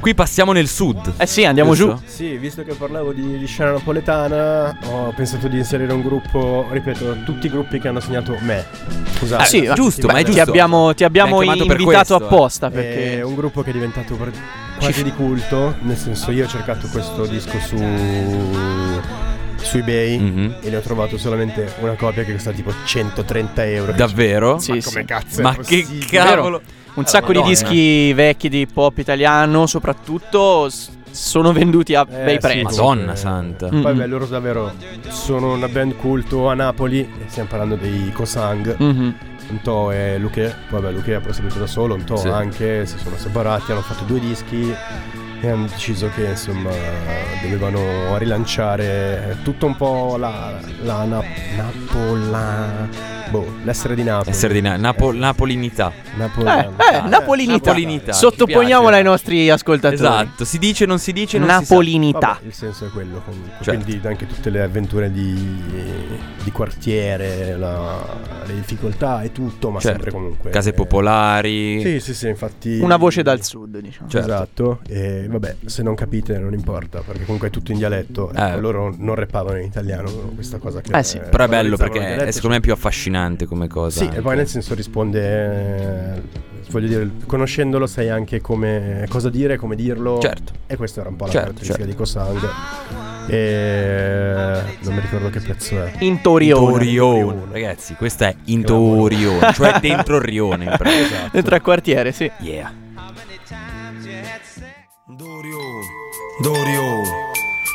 Qui passiamo nel sud. Eh sì, andiamo Giusto? giù. Sì, visto che parlavo di, di scena napoletana, ho pensato di inserire un gruppo, ripeto, tutti i gruppi che hanno segnato me. Scusate. Ah, sì, Tutti giusto, ma è gruppi. Ti giusto. abbiamo, ti abbiamo invitato questo, eh. apposta È perché un gruppo che è diventato quasi di culto, nel senso io ho cercato questo disco su su eBay Mhm. e ne ho trovato solamente una copia che costa tipo 130 euro. Davvero? Sì, Ma sì. come cazzo è Ma che cavolo! un sacco di Madonna. dischi vecchi di pop italiano, soprattutto sono venduti a Eh, bei sì, prezzi. Madonna santa. Mm. Poi beh, loro davvero sono una band culto a Napoli, stiamo parlando dei Cosang. Mhm. Un to e Luque, poi vabbè Luque ha proseguito da solo, un to Sì. anche, si sono separati, hanno fatto due dischi e hanno deciso che insomma dovevano rilanciare tutto un po' la, la na- Napola, boh, l'essere di Napoli. Essere di Na- Napo- napolinità. Napoli- Eh, eh, napolinità. Napolinità, Sottoponiamola ai nostri ascoltatori. Esatto, si dice, non si dice, non si. Napolinità. Vabbè, il senso è quello comunque. Certo. Quindi anche tutte le avventure di, di quartiere, la- le difficoltà e tutto, ma Certo. sempre comunque. Case eh, popolari. Sì, sì, sì, infatti. Una voce dal sud, diciamo. Certo. Esatto, e vabbè, se non capite non importa, perché comunque è tutto in dialetto. Ecco, Eh. loro non rappavano in italiano, questa cosa che... Eh sì. Però è bello perché è dialetto, secondo me più affascinante come cosa. Sì, anche. e poi nel senso risponde, eh, voglio dire, conoscendolo sai anche come, cosa dire, come dirlo. Certo. E questa era un po' la Certo, caratteristica certo. di Cosang. E non mi ricordo che pezzo è. Intorione. Intorione. Ragazzi, questa è Intorione, cioè dentro il rione. (laughs) in pratica. Dentro al quartiere, sì. Yeah. Dorione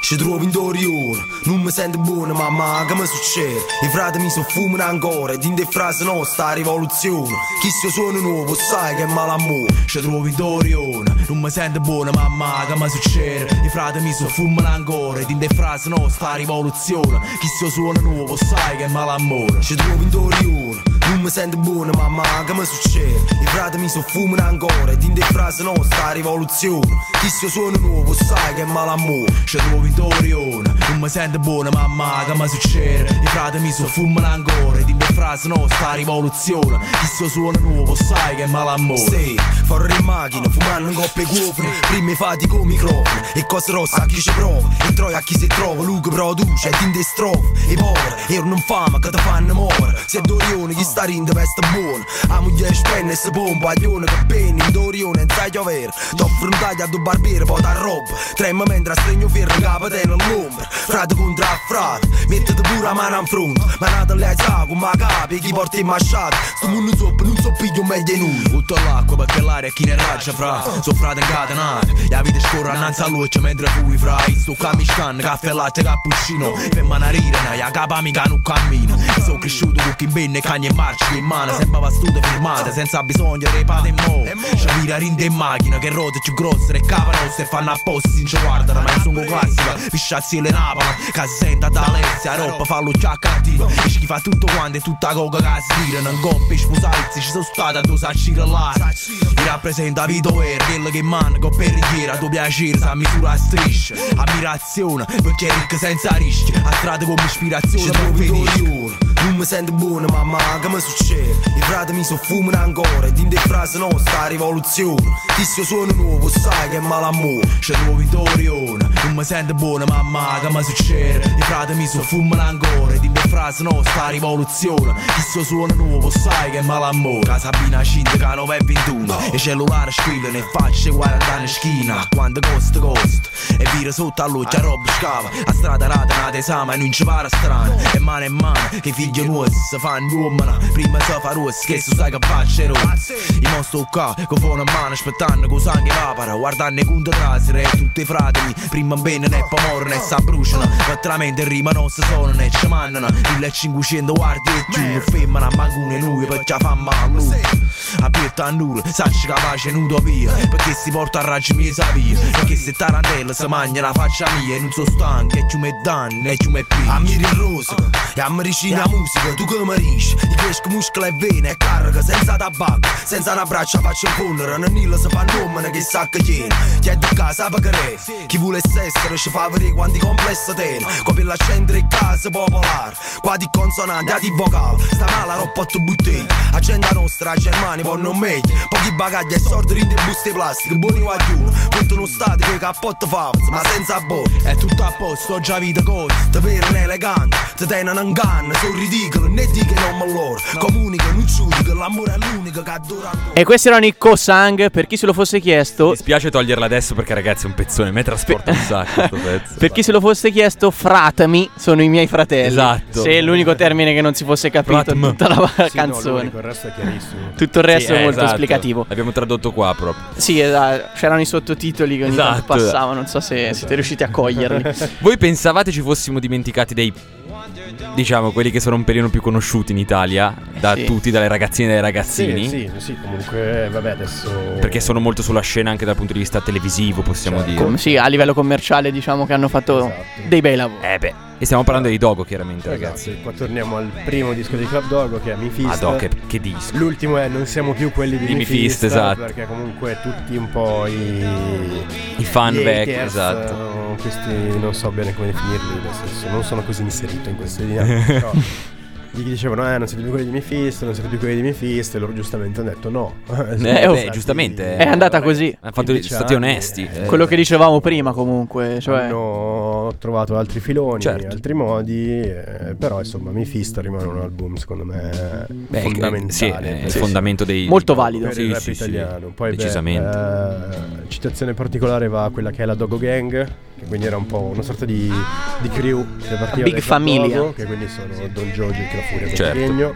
Ci trovo in Dorione Non mi sento buono mamma che mi succede. I frati mi soffumano ancora Ed in de frasi nostra rivoluzione. Chi se suono nuovo sai che è malamore. Ci trovo in Dorione Non mi sento buono mamma che mi succede. I frati mi soffumano ancora Ed in de frasi nostra rivoluzione. Chi se suono nuovo sai che è malamore. Ci trovo in Dorione Non mi sento buono mamma che mi succede. I frati mi soffumano ancora Ed in de frasi nostra rivoluzione. Chi se suono nuovo sai che è malamore. C'è nuovo in Torione Non mi sento buono mamma che mi succede. I frati mi soffumano ancora Ed in de frasi nostra rivoluzione. Se suono nuovo sai che è malamore. Sì, fuori in macchina fumando un coppia cofre Prima fatti con microfono E cose rosse a chi ci prova. E troia a chi si trova Luca produce ed in de strofe I poveri erano infame che ti fanno muovere Se Dorione chi sta rindo veste buono A moglie spenne e si pompa Aglione che bene in Dorione non sai piovere T'offro un taglio a due barbiere poi da roba Tremma mentre stregno ferro in capo te nell'ombra Frate contro a frate Mettete pure la mano in fronte Ma nata lei sa con ma capi chi porta in masciata Sto mondo zoppo non so piglio meglio noi Butto l'acqua perché l'aria chi ne raggia fra. So frate incatenati La vita scorre annanzi a luce mentre fui fra. Sto camiscan, caffè latte cappuccino. Femma una rirena, ya capa mica non cammino. Sono cresciuto con chi benne cagne e marci in mano. Sembrava studio firmate senza bisogno di pate e mo. C'è mira rinde in macchina che rote più grosse Le capa rosse fanno apposta sin ci guardano Ma sono classica, pisciazzi le napano Che senta da Alessia, roba fa lo cattivo E chi fa tutto quanto e tutta coca che si tira Non coppia sposarsi, ci sono state a due sacci là. Mi rappresenta Vito Vera, quello che manca con perrichiera tuo piacere, sa misura a strisce. Ammirazione, perché è ricca senza rischi. A strada come ispirazione, trovi Torione Non mi sento buono mamma, che mi succede? I frati mi soffumano ancora Ed in de frasi nostra rivoluzione. Se suono nuovo sai che è malamore. C'è nuovo Torione Non mi sento buono mamma, che mi succede? I frati mi soffumano ancora in frasi nostra rivoluzione. Se suono nuovo sai che è malamore La Sabina Cinta che 9 e 21 E cellulare squilla ne facce 40 anni schina Quando costa costa E vira sotto a luce a roba scava. A strada rata una tesama e non ci pare strano. E mano in mano che figli nuovi si fanno uomini Prima si fa rossa che si sai che faccia rossa I mostro qua con fuoco in mano aspettando con sangue vapora Guardando i conti trasere e tutti i fratelli Prima bene ne poi morrono e si bruciano Veramente rima non si sono ne ci mandano 1500 guardie e giù Non femmina manco una noi perché fa male Aperta a nulla, sacci capace in utopia Perché si porta a raggi mie sapia Perché se tarantella si mangia la faccia mia E non so stanco, e più me danni, e più me piglio Ammiri il rosa, e ammirici la musica Tu che mi riesci, ti cresco muscoli e vene E carica senza tabacco, senza una braccia faccio fondere Non nilla si fa nome che sa che tiene Chiedo a casa per Chi volesse essere ci fa vedere quanti complessi tiene Come la scendere in casa popolare Qua di consonanti, a di vocale Sta male roba tu butti Agenda nostra, Germania, poi non meglio Pochi bagagli e sordi in buste plastiche Buoni guaglioni, punto stati che cappotto favaz Ma senza botte È tutto a posto, già vita cosa Te vedono elegante, te tengono in canna Sono ridicoli, né di che non me loro Comunica, non giudica, l'amore è l'unico che adora E questi erano i Co-Sang, per chi se lo fosse chiesto. Mi spiace toglierla adesso perché ragazzi è un pezzone, me trasporta un sacco questo pezzo. Per chi se lo fosse chiesto, fratemi. Sono i miei fratelli. Esatto. Se è l'unico termine che non si fosse capito Fratm. tutta la Sì, no, canzone. (laughs) l'unico, il resto è chiarissimo. (laughs) Tutto il resto Sì, è molto esatto. esplicativo. L'abbiamo tradotto qua proprio. Sì, esatto. c'erano i sottotitoli che ogni tanto Esatto. passavano. Non so se siete riusciti a coglierli. (laughs) Voi pensavate ci fossimo dimenticati dei diciamo quelli che sono un pelino più conosciuti in Italia da Sì. tutti, dalle ragazzine e dai ragazzini? Sì, sì, sì, comunque, vabbè, adesso. Perché sono molto sulla scena anche dal punto di vista televisivo, possiamo dire. Com- sì, a livello commerciale, diciamo che hanno fatto Esatto. dei bei lavori. Eh beh, e stiamo parlando di Dogo, chiaramente, Esatto, ragazzi. Qua torniamo al primo disco di Club Dogo che è Mi Fist. Madò, che, che disco. L'ultimo è Non siamo più quelli di, Di Mi Mi Fist, Fist, esatto. Perché comunque tutti un po' i. I fan gli vecchi, haters, esatto. eh, Questi non so bene come definirli, nel senso non sono così inserito in queste dinamiche. (laughs) però gli dicevano, eh, non siete più quelli di Mi Fist, non siete più quelli di Mi Fist, e loro giustamente hanno detto no. Eh, (laughs) beh, stati- giustamente. È andata così. Hanno fatto, Quindici stati onesti. eh. Quello che dicevamo prima, comunque. Cioè, Hanno trovato altri filoni, Certo. altri modi, eh, però insomma Mi Fist rimane un album secondo me Beh, fondamentale. sì, è il fondamento dei Molto valido. Sì, sì, sì. italiano. Poi beh, Decisamente. eh, citazione particolare va a quella che è la Dogo Gang, che quindi era un po' una sorta di, di crew che partiva Big Famiglia. Che quindi sono Don Giorgio e la Furia del Certo. Regno.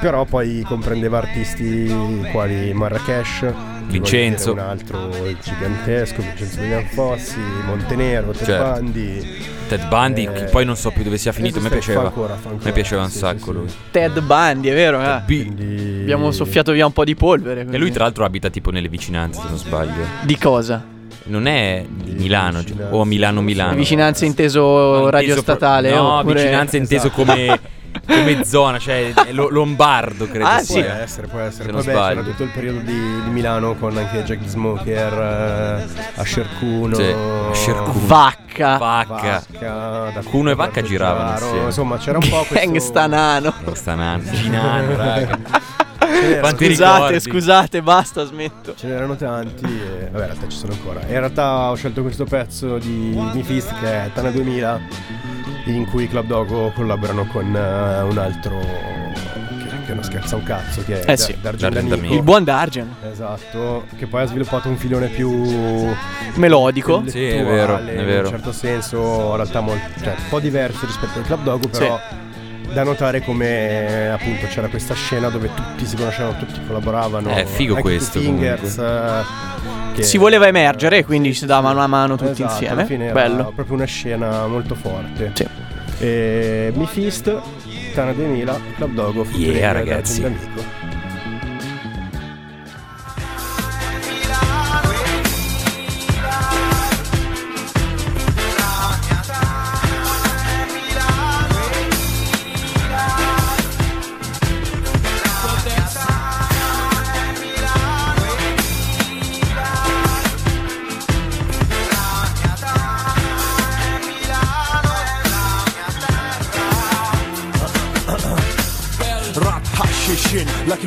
Però poi comprendeva artisti quali Marrakesh, Vincenzo. un altro gigantesco, Vincenzo William Fossi, Montenero, Ted Certo. Bundy. Ted Bundy, Eh, che poi non so più dove sia finito. A me esiste, piaceva. fa ancora, fa A ancora, me piaceva un sì, sacco sì, lui. Ted Bundy, è vero? eh? Quindi- Abbiamo soffiato via un po' di polvere. E quindi. lui, tra l'altro, abita tipo nelle vicinanze, se non sbaglio. Di cosa? Non è di Milano vicinanze. o Milano-Milano. Vicinanze inteso No, inteso radio pro- statale? No, oppure- vicinanze inteso Esatto. come (laughs) come zona, cioè lo- Lombardo credo Ah, sia. Può essere, può essere. Se Poi c'era tutto il periodo di, di Milano con anche Jack Smoker, eh, Asher Kuno. Sì, Asher Kuno. Vacca. Vacca. da Cuno e Vacca giravano insieme. Insomma, c'era un po' questo... Gangsta nano. Gangsta nano. Ginano, raga. (laughs) Quanti Scusate, ricordi? scusate, basta, smetto. Ce n'erano tanti e vabbè in realtà ci sono ancora. In realtà ho scelto questo pezzo di Mifist che è Tana 2000 in cui Club Dogo collaborano con eh, un altro che, che non scherza un cazzo che è Eh sì, Dargen Dargen D'Amico. Il buon Dargen. Esatto, che poi ha sviluppato un filone più Melodico. Sì, è vero, è vero. In un certo senso, in realtà molto, cioè, un po' diverso rispetto al Club Dogo, però da notare come appunto c'era questa scena dove tutti si conoscevano, tutti collaboravano. È figo Anche questo, Fingers, eh, che- Si voleva emergere, quindi si dava mano a mano tutti Esatto, insieme. alla fine era Bello. proprio una scena molto forte. Sì. E Mifist, Tana 2000, Club Dogo, Yeah, ragazzi. D'Amico.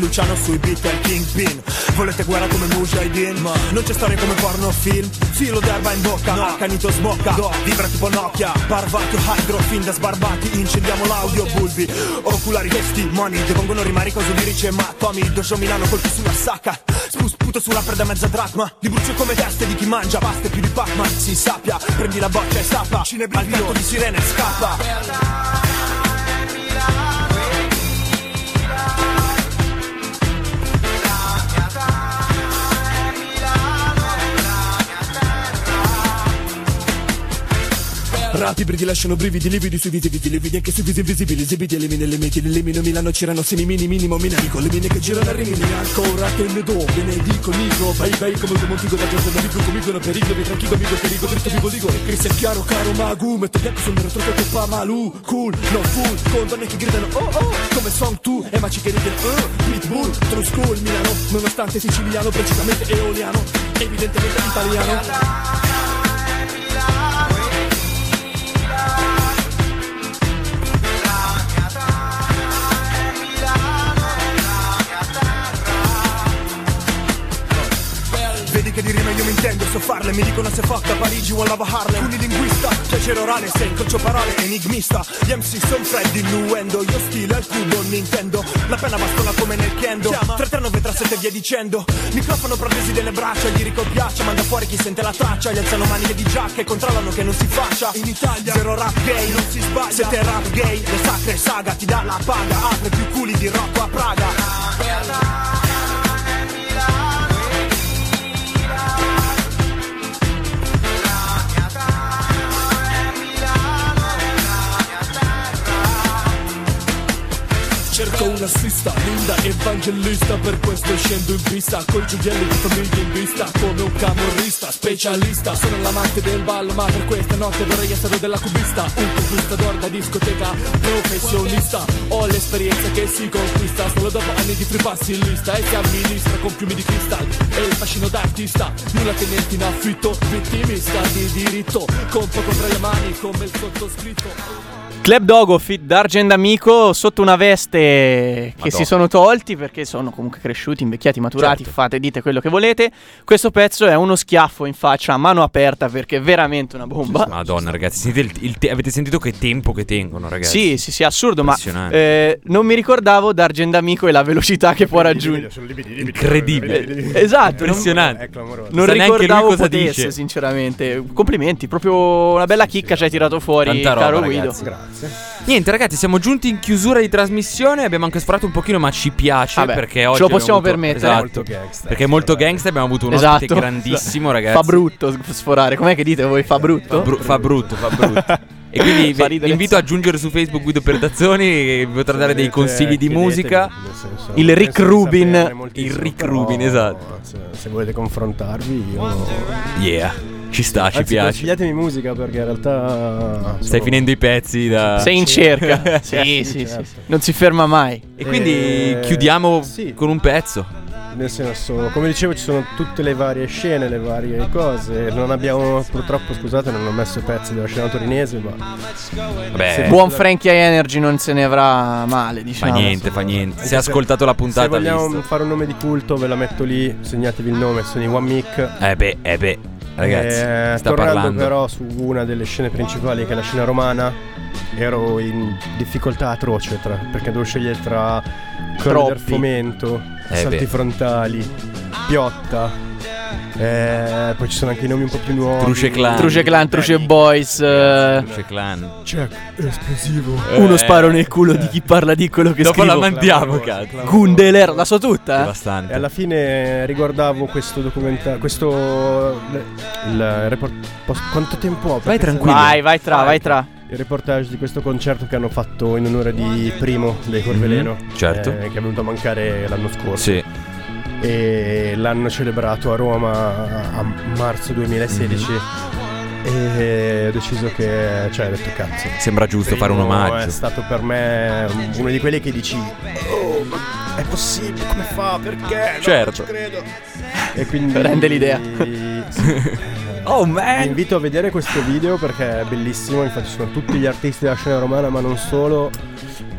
Luciano sui beat è il kingpin Volete guerra come Mujahideen? Ma. Non c'è storia come pornofilm Filo d'erba in bocca, no. accanito smocca. Do, vibra tipo Nokia. Parvati o hydro, fin da sbarbati. Incendiamo l'audio, bulbi. Oculari, testimoni Depongono rimari cosa lirici e matomi Dojo Milano, colpi sulla sacca. Spus puto sulla per da mezza dracma. Li brucio come teste di chi mangia Paste più di Pac-Man. Si sappia, prendi la boccia e stappa Al canto di sirene scappa Rap ibridi lasciano brividi lividi sui visi visi lividi anche sui visi invisibili esibiti elimini le miti elimino Milano c'erano semi mini minimo minamico le mine che girano a rimini ancora che ne do ve ne dico nico bei bei come un montico da giorno amico comigo no pericolo vi tranquillo amico perigo dritto vivo digo che se è chiaro caro magu metto bianco sul nero troppo che fa malu cool no fool con donne che gridano oh oh come song tu e maci che ridono oh pitbull true school Milano nonostante siciliano precisamente eoliano evidentemente italiano di rima io mi intendo, so farle, mi dicono se fatta Parigi o Lava Harlem Unilinguista, piacere orale, se incrocio parole, enigmista. Gli MC son freddi, innuendo, io stile al cubo, Nintendo. La penna bastona come nel kendo, 33937 via dicendo. Microfono protesi delle braccia, gli ricopiaccia Manda fuori chi sente la traccia, gli alzano maniche di giacca E controllano che non si faccia. In Italia, zero rap gay, non si sbaglia. Siete rap gay, le sacre saga ti dà la paga. Apre più culi di Rocco a Praga Cerco una assista, linda evangelista Per questo scendo in pista Coi gioielli di famiglia in vista Come un camorrista, specialista. Sono l'amante del ballo ma per questa notte vorrei essere della cubista Un conquistador da discoteca professionista. Ho l'esperienza che si conquista Solo dopo anni di free pass in lista E si amministra con fiumi di cristal E il fascino d'artista. Nulla niente in affitto Vittimista di diritto Con poco fra le mani come il sottoscritto Club Dogo fit Dargen D'Amico sotto una veste che Madonna. si sono tolti perché sono comunque cresciuti, invecchiati, maturati, Certo. fate, dite quello che volete. Questo pezzo è uno schiaffo in faccia a mano aperta perché è veramente una bomba. Madonna, ragazzi, il- il te- avete sentito che tempo che tengono, ragazzi? Sì, sì, sì, assurdo, ma eh, non mi ricordavo Dargen D'Amico e la velocità che può raggiungere. Incredibile. Esatto, non- Impressionante. Non neanche lui ricordavo cosa potesse, dice. sinceramente. Complimenti, proprio una bella chicca ci hai tirato fuori, roba, caro ragazzi. Guido. Grazie. Niente, ragazzi, siamo giunti in chiusura di trasmissione. Abbiamo anche sforato un pochino, ma ci piace Vabbè, perché ce oggi. lo abbiamo possiamo avuto- permettere. Esatto. Molto gangster. Perché è molto gangster. Abbiamo avuto un Esatto. ospite grandissimo, ragazzi. Fa brutto sforare. Com'è che dite voi? Fa brutto? Fa, bru- fa brutto, fa brutto. (laughs) E quindi vi, invito a aggiungere su Facebook Guido Perdazzoni che vi potrà dare dei consigli di musica. nel senso, Il Rick Rubin. Il Rick Rubin, esatto. Se, se volete confrontarvi, io. Yeah. Ci sta, ci Anzi, piace. Consigliatemi musica perché in realtà. Stai finendo i pezzi da. Sei in cerca. (laughs) sì, sì, sì, certo. sì. Non si ferma mai. E quindi Eh, chiudiamo sì. con un pezzo. Nel senso, come dicevo, ci sono tutte le varie scene, le varie cose. Non abbiamo, purtroppo, scusate, non ho messo pezzi della scena torinese, ma. Vabbè, Buon Frankie Energy non se ne avrà male, fa diciamo. niente, fa niente. Se hai ascoltato la puntata, Se vogliamo visto. fare un nome di culto, ve la metto lì. Segnatevi il nome, sono i One Mic. Eh beh, eh beh, ragazzi, Eh, sta tornando parlando. però su una delle scene principali, che è la scena romana, ero in difficoltà atroce tra- perché devo scegliere tra del Troppi. Fomento, Eh Salti beh. Frontali, Piotta. Eh, poi ci sono anche i nomi un po' più nuovi. Truce Clan. Truce Clan, Truce Boys. eh, Truce Clan. Check, esplosivo. Uno Eh. sparo nel culo di chi parla di quello che Dopo scrivo. la mandiamo, cazzo. Gundeler, la so tutta. eh. E alla fine riguardavo questo documentario. Questo. Il report. post- quanto tempo ho? Vai tranquillo. Vai, vai tra, vai tra. Il reportage di questo concerto che hanno fatto in onore di Primo dei Corveleno. Mhm, certo. eh, che è venuto a mancare l'anno scorso. Sì. E l'hanno celebrato a Roma a marzo 2016. Mhm. E ho deciso che. Cioè, ho detto cazzo. Sembra giusto fare un omaggio. È stato per me uno di quelli che dici. Oh, ma è possibile? Come fa? Perché? No, Certo. credo. (laughs) E quindi. Rende l'idea. sì. (laughs) Oh Vi man! invito a vedere questo video perché è bellissimo. Infatti, sono tutti gli artisti della scena romana, ma non solo,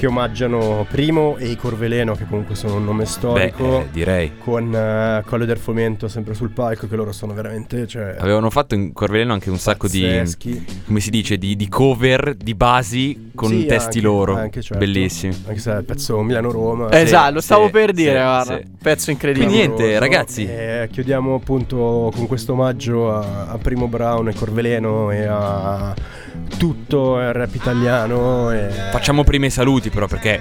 che omaggiano Primo e i Corveleno, che comunque sono un nome Beh, storico. eh, direi. Con eh, Colle del Fomento sempre sul palco, che loro sono veramente. Cioè, Avevano fatto in Corveleno anche un sacco di. pazzeschi. Come si dice? Di, di cover, di basi con Sì, testi anche- loro. anche, certo. Bellissimi. Anche se è il pezzo Milano-Roma. Esatto, lo stavo sì, per dire, sì, guarda. sì. Pezzo incredibile. Quindi niente, ragazzi. E chiudiamo appunto con questo omaggio a, a Primo Brown e Corveleno e a tutto il rap italiano. E... Facciamo prima i saluti, però, perché.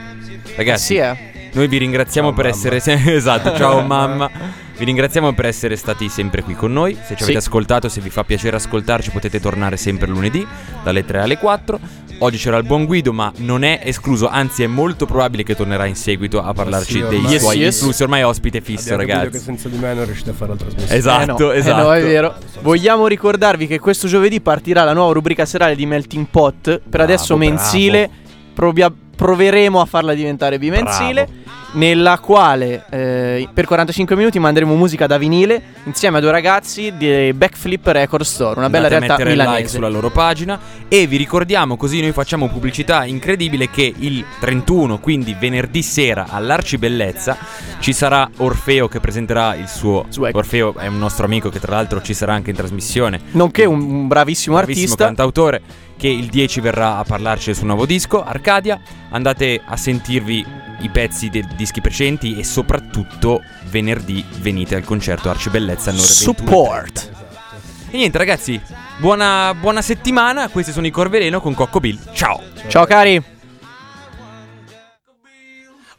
Ragazzi, Sì, eh. Noi vi ringraziamo Ciao, per mamma. essere. (laughs) esatto, ciao (laughs) mamma. Vi ringraziamo per essere stati sempre qui con noi. Se ci Sì. avete ascoltato, se vi fa piacere ascoltarci, potete tornare sempre lunedì dalle 3 alle 4. Oggi c'era il buon Guido, ma non è escluso, anzi è molto probabile che tornerà in seguito a parlarci Sì, dei ormai- suoi Yes, yes. influssi. Ormai è ospite fisso, Abbiamo ragazzi. che senza di me non riuscite a fare la trasmissione. Esatto, Eh no, eh esatto. no, è vero. Vogliamo ricordarvi che questo giovedì partirà la nuova rubrica serale di Melting Pot. Per adesso Bravo, mensile. Proveremo a farla diventare bimensile. Nella quale eh, per 45 minuti manderemo musica da vinile insieme a due ragazzi di Backflip Record Store, una bella Andate a realtà mettere like milanese. sulla loro pagina e vi ricordiamo così noi facciamo pubblicità incredibile che il 31 quindi venerdì sera all'Arcibellezza ci sarà Orfeo che presenterà il suo Swag. Orfeo è un nostro amico che tra l'altro ci sarà anche in trasmissione Nonché un, un bravissimo, bravissimo artista. cantautore che il 10 verrà a parlarci del suo nuovo disco Arcadia andate a sentirvi i pezzi dei dischi precedenti e soprattutto venerdì venite al concerto Arcibellezza alle ore 21:30. Support. E niente ragazzi, buona, buona settimana, questi sono i Corveleno con Cocco Bill, ciao! Ciao cari.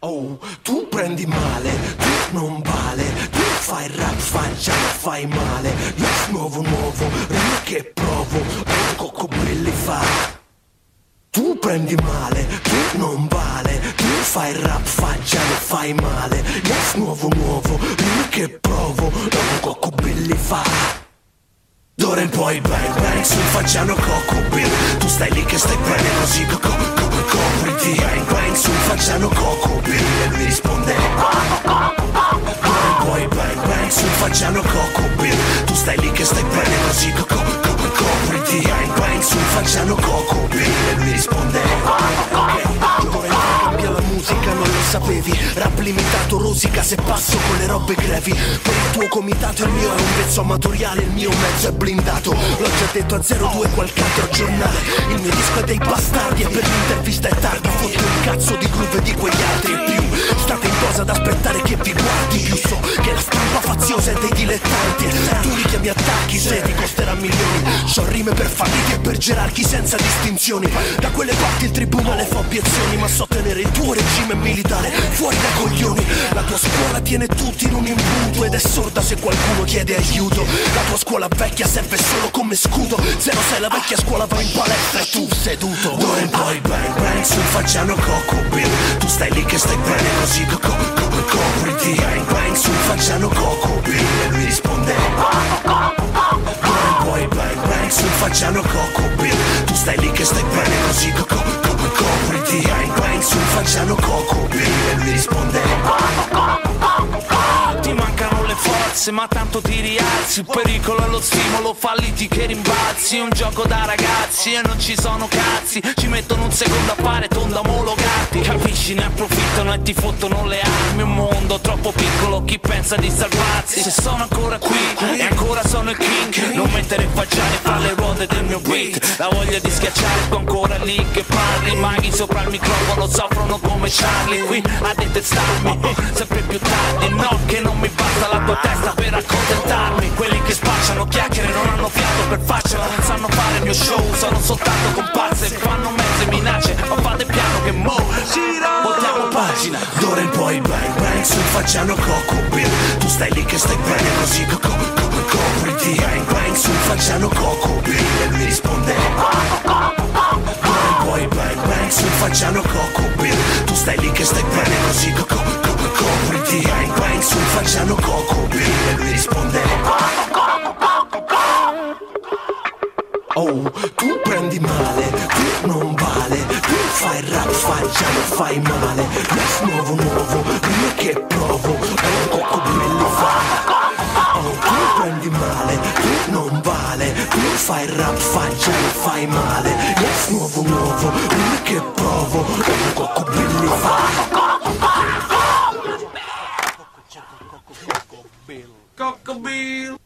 Oh, tu prendi male, tu non vale, tu fai rap, faccia, fai male. Io nuovo, nuovo, rima che provo, coccobelli fa. Tu prendi male, tu non vale, tu fai rap, faccia, fai male. Io nuovo, nuovo, rima che provo, oh, coccobelli fa. D'ora in poi bang bang sul facciano Coco Bill Tu stai lì che stai bene così co, co, co, copriti Bang bang sul facciano Coco Bill E lui risponde D'ora in poi bang bang sul facciano Coco Bill Tu stai lì che stai bene così co, co, co, copriti Bang bang sul facciano Coco Bill E lui risponde cambia la musica non lo sapevi. Rap limitato rosica se passo con le robe grevi. Per il tuo comitato il mio è un pezzo amatoriale Il mio mezzo è blindato. L'ho già detto a 02 qualche altro giornale. Il mio disco è dei bastardi E per l'intervista è tardi. Fotto un cazzo di groove di quegli altri e più. State in cosa ad aspettare che vi guardi Più so che la stampa faziosa è dei dilettanti. Tu li chiami attacchi se ti costerà milioni. C'ho rime per falliti e per gerarchi senza distinzioni. Da quelle parti il tribunale fa obiezioni Ma so tenere il tuo regime militare fuori dai coglioni. La tua scuola tiene tutti in un impunto Ed è sorda se qualcuno chiede aiuto. La tua scuola vecchia serve solo come scudo. 06 la vecchia scuola va in palestra e tu seduto. D'ora in poi bang bang sul facciano Coco Bill. Tu stai lì che stai bene così co, co, co, copriti Bang bang sul facciano Coco Bill. E lui risponde D'ora in poi bang bang sul facciano coco Bill. Tu stai lì che stai bene così coco coco copriti bang sul facciano coco E lui risponde. Ti mancano forze ma tanto ti rialzi. Il pericolo è lo stimolo, falliti che rimbalzi. Un gioco da ragazzi e non ci sono cazzi. Ci mettono un secondo a fare tonda omologati. Capisci ne approfittano e ti fottono le armi. Un mondo troppo piccolo, chi pensa di salvarsi? Se sono ancora qui e ancora sono il king Non mettere facciare fra le ruote del mio beat. La voglia di schiacciare tu ancora lì che parli. Maghi sopra il microfono soffrono come Charlie Qui a detestarmi, (laughs) sempre più tardi No che non mi basta la tua testa per accontentarmi. Quelli che spacciano chiacchiere non hanno fiato per farcela Non sanno fare il mio show, sono soltanto comparse Fanno mezze minacce, ma fate piano che mo Voltiamo pagina. D'ora in poi bang bang sul facciano coco Bill. Tu stai lì che stai bene così coco coco copriti Bang bang sul facciano coco Bill. E lui risponde D'ora in poi bang bang sul facciano coco Bill. Tu stai lì che stai bene così coco coco copriti Bang bang sul facciano coco. E lui risponde Oh, tu prendi male, tu non vale. Tu fai rap, già, fai male. Yes, nuovo, nuovo, io che provo. È un coccodrillo fa. Oh, tu prendi male, tu non vale. Tu fai rap, già, fai male. Yes, nuovo, nuovo, io che provo. È un coccodrillo fa Cockabill.